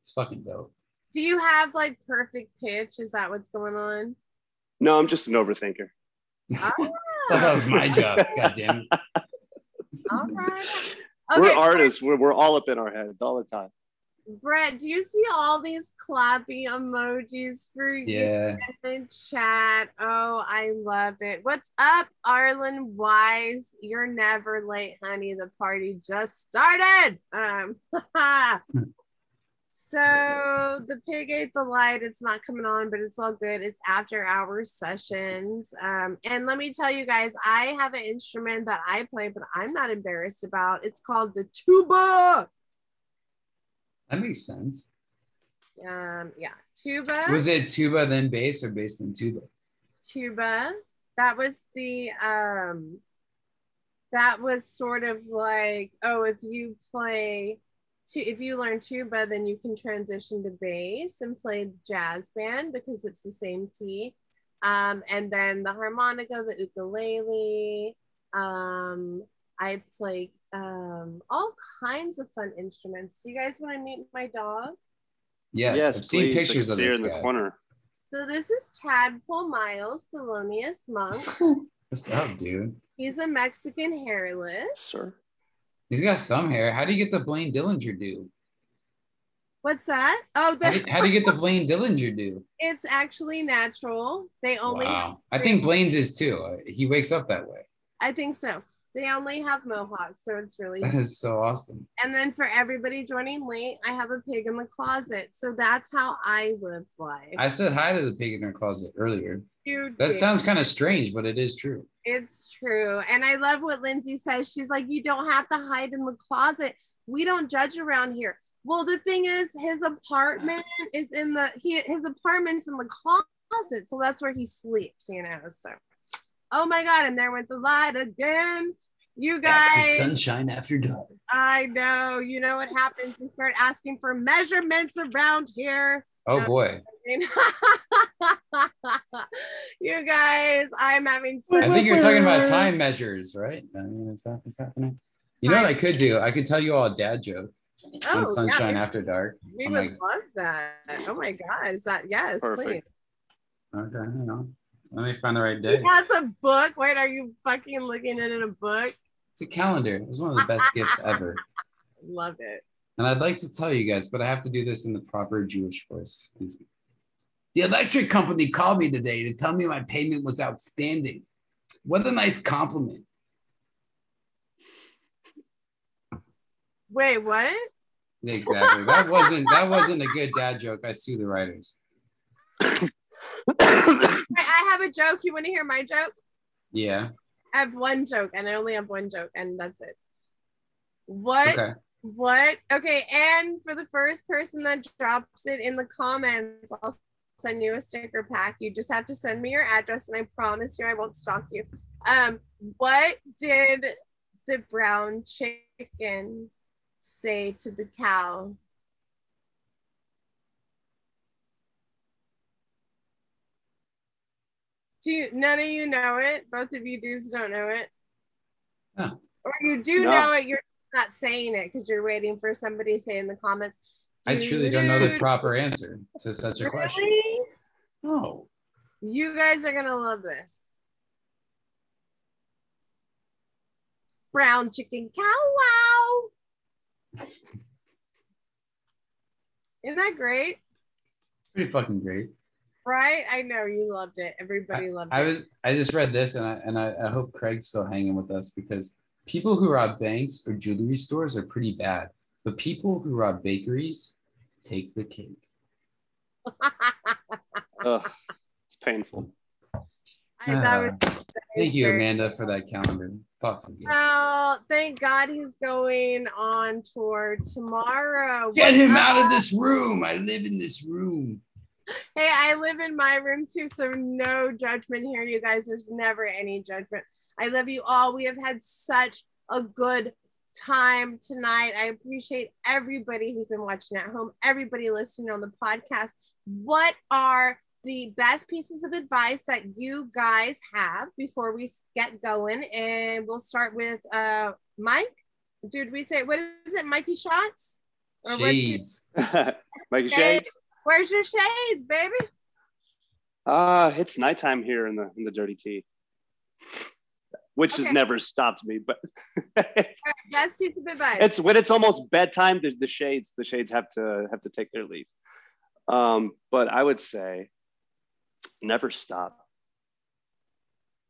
It's fucking dope. Do you have like perfect pitch? Is that what's going on? No, I'm just an overthinker. Ah, thought that was my job. God damn it. all right. We're Okay, artists. We're, we're all up in our heads all the time. Brett, do you see all these clappy emojis for you in the chat? Oh, I love it. What's up, Arlen Wise? You're never late, honey. The party just started. Um, so the pig ate the light. It's not coming on, but it's all good. It's after hours sessions. Um, and let me tell you guys, I have an instrument that I play, but I'm not embarrassed about. It's called the tuba. That makes sense. Um, yeah, tuba. Was it tuba then bass or bass then tuba? tuba. That was the um that was sort of like, oh, if you play tu- if you learn tuba, then you can transition to bass and play jazz band because it's the same key. Um, and then the harmonica, the ukulele. Um, I play um, all kinds of fun instruments. Do you guys want to meet my dog? Yes, I've seen please. Pictures of see this in the guy. corner. So this is Tadpole Miles, the loneliest monk. What's up, dude? He's a Mexican hairless. Sir. He's got some hair. How do you get the Blaine Dillinger do? What's that? Oh, How do, how do you get the Blaine Dillinger do? it's actually natural. They only Wow. I think Blaine's is too. Uh, He wakes up that way. I think so. They only have mohawks, so it's really That is so awesome. And then for everybody joining late, I have a pig in the closet. So that's how I live life. I said hi to the pig in her closet earlier. You That did. sounds kind of strange, but it is true. It's true. And I love what Lindsay says. She's like, you don't have to hide in the closet. We don't judge around here. Well, the thing is, his apartment is in the he his apartment's in the closet. So that's where he sleeps, you know. So oh my god, and there went the light again. You Back to guys, sunshine after dark. I know. You know what happens? We start asking for measurements around here. Oh No. boy. you guys, I'm having I think you're talking about time measures, right? I mean, is that what's happening? You know what I could do? I could tell you all a dad joke Oh, on Sunshine yeah, After Dark. we I'm would like- love that. Oh my god, is that yes, Perfect. please. Okay, hang on. Let me find the right day. That's a book. Wait, are you fucking looking at it in a book? It's a calendar. It was one of the best gifts ever. Love it. And I'd like to tell you guys, but I have to do this in the proper Jewish voice. The electric company called me today to tell me my payment was outstanding. What a nice compliment. Wait, what? Exactly. That wasn't that wasn't a good dad joke. I sue the writers. I have a joke. You want to hear my joke? Yeah. I have one joke, and I only have one joke, and that's it. What? Okay. What? Okay, and for the first person that drops it in the comments, I'll send you a sticker pack. You just have to send me your address, and I promise you I won't stalk you. Um, what did the brown chicken say to the cow? Do you, none of you know it? Both of you dudes don't know it? No. Or you do No. know it, you're not saying it because you're waiting for somebody to say in the comments. I truly don't know the proper answer to such a question. Really? No. You guys are gonna love this. Brown chicken cow wow. Isn't that great? It's pretty fucking great. Right? I know you loved it. Everybody loved I it. I was I just read this and I and I, I hope Craig's still hanging with us because people who rob banks or jewelry stores are pretty bad. But people who rob bakeries take the cake. Ugh, it's painful. I thought it was uh, Thank you, Amanda, for that calendar. Thoughtful. Well, thank God he's going on tour tomorrow. Get What's him out of this room. I live in this room. Hey, I live in my room too, so no judgment here, you guys. There's never any judgment. I love you all. We have had such a good time tonight. I appreciate everybody who's been watching at home, everybody listening on the podcast. What are the best pieces of advice that you guys have before we get going? And we'll start with uh Mike. Dude, we say what is it, Mikey Shots? Or what's- Shades. Mikey Shades. Where's your shades, baby? Uh, it's nighttime here in the in the dirty tea. Which Okay. has never stopped me, but Best piece of advice. it's when it's almost bedtime, the, the shades, the shades have to have to take their leave. Um, but I would say never stop.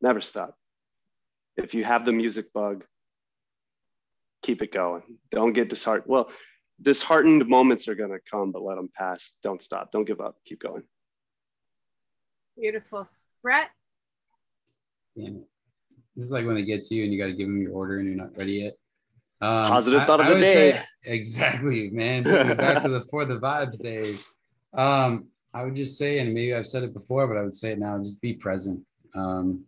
Never stop. If you have the music bug, keep it going. Don't get disheartened. Well, disheartened moments are gonna come, but let them pass. Don't stop. Don't give up. Keep going. Beautiful. Brett, Damn it. This is like when they get to you and you got to give them your order and you're not ready yet. Um, Positive I- thought of I the would day. say- exactly, man. Back to the for the vibes days. Um, I would just say, and maybe I've said it before, but I would say it now: just be present. Um,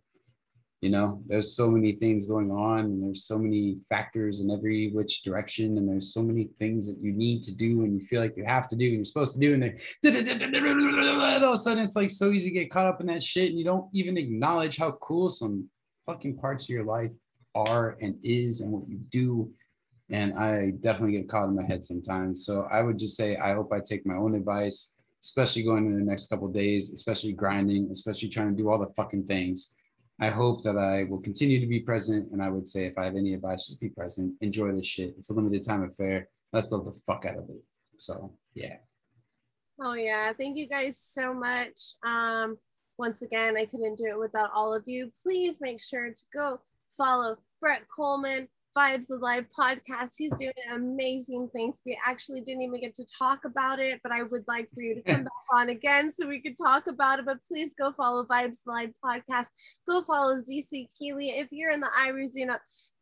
you know, there's so many things going on, and there's so many factors in every which direction, and there's so many things that you need to do, and you feel like you have to do, and you're supposed to do, and then all of a sudden it's like so easy to get caught up in that shit, and you don't even acknowledge how cool some fucking parts of your life are and is, and what you do and I definitely get caught in my head sometimes. So I would just say I hope I take my own advice, especially going into the next couple days, especially grinding, especially trying to do all the fucking things. I hope that I will continue to be present. And I would say if I have any advice, just be present. Enjoy this shit. It's a limited time affair. Let's love the fuck out of it. So yeah. Oh yeah, thank you guys so much. Um, once again, I couldn't do it without all of you. Please make sure to go follow Brett Coleman, Vibes Alive podcast. He's doing amazing things. We actually didn't even get to talk about it, but I would like for you to come back on again so we could talk about it. But please go follow Vibes Alive podcast. Go follow ZC Keeley. If you're in the Arizona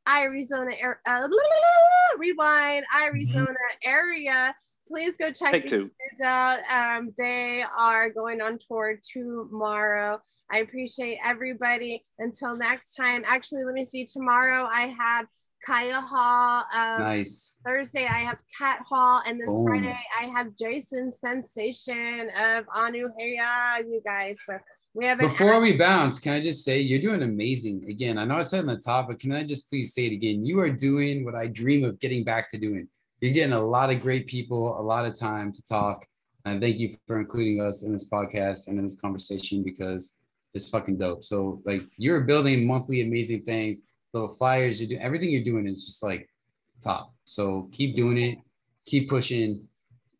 Arizona uh, blah, blah, blah, rewind Arizona area, please go check Take these kids out. Um, they are going on tour tomorrow. I appreciate everybody. Until next time, actually, let me see. Tomorrow I have Kaya Hall. Um, Nice. Thursday I have Cat Hall, and then Boom. Friday I have Jason Sensation of Anu Heya. You guys, so we have Before we bounce, can I just say you're doing amazing. Again, I know I said on the top, but can I just please say it again? You are doing what I dream of getting back to doing. You're getting a lot of great people, a lot of time to talk. And thank you for including us in this podcast and in this conversation because it's fucking dope. So like you're building monthly amazing things, little flyers, you do everything you're doing is just like top. So keep doing it, keep pushing.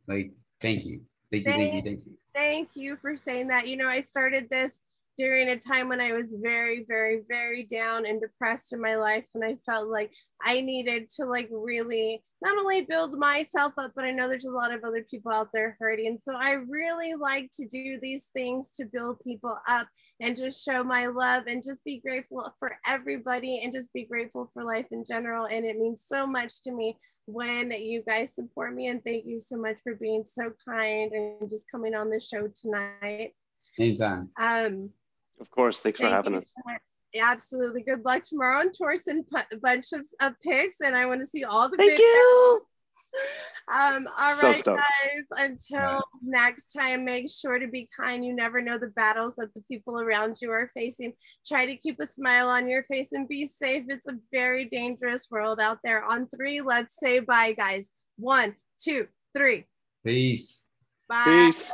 Like, thank you. Thank you, thank you, thank you. Thank you for saying that. You know, I started this during a time when I was very, very, very down and depressed in my life. And I felt like I needed to like really not only build myself up, but I know there's a lot of other people out there hurting. So I really like to do these things to build people up and just show my love and just be grateful for everybody and just be grateful for life in general. And it means so much to me when you guys support me. And thank you so much for being so kind and just coming on the show tonight. Anytime. Um, Of course. Thanks for having us. so absolutely. Good luck tomorrow on tours and pu- a bunch of, of pics, and I want to see all the Thank videos. you. Um, all So right, stoked. guys. Until Right. next time, make sure to be kind. You never know the battles that the people around you are facing. Try to keep a smile on your face and be safe. It's a very dangerous world out there. On three, let's say bye, guys. One, two, three. Peace. Bye. Peace.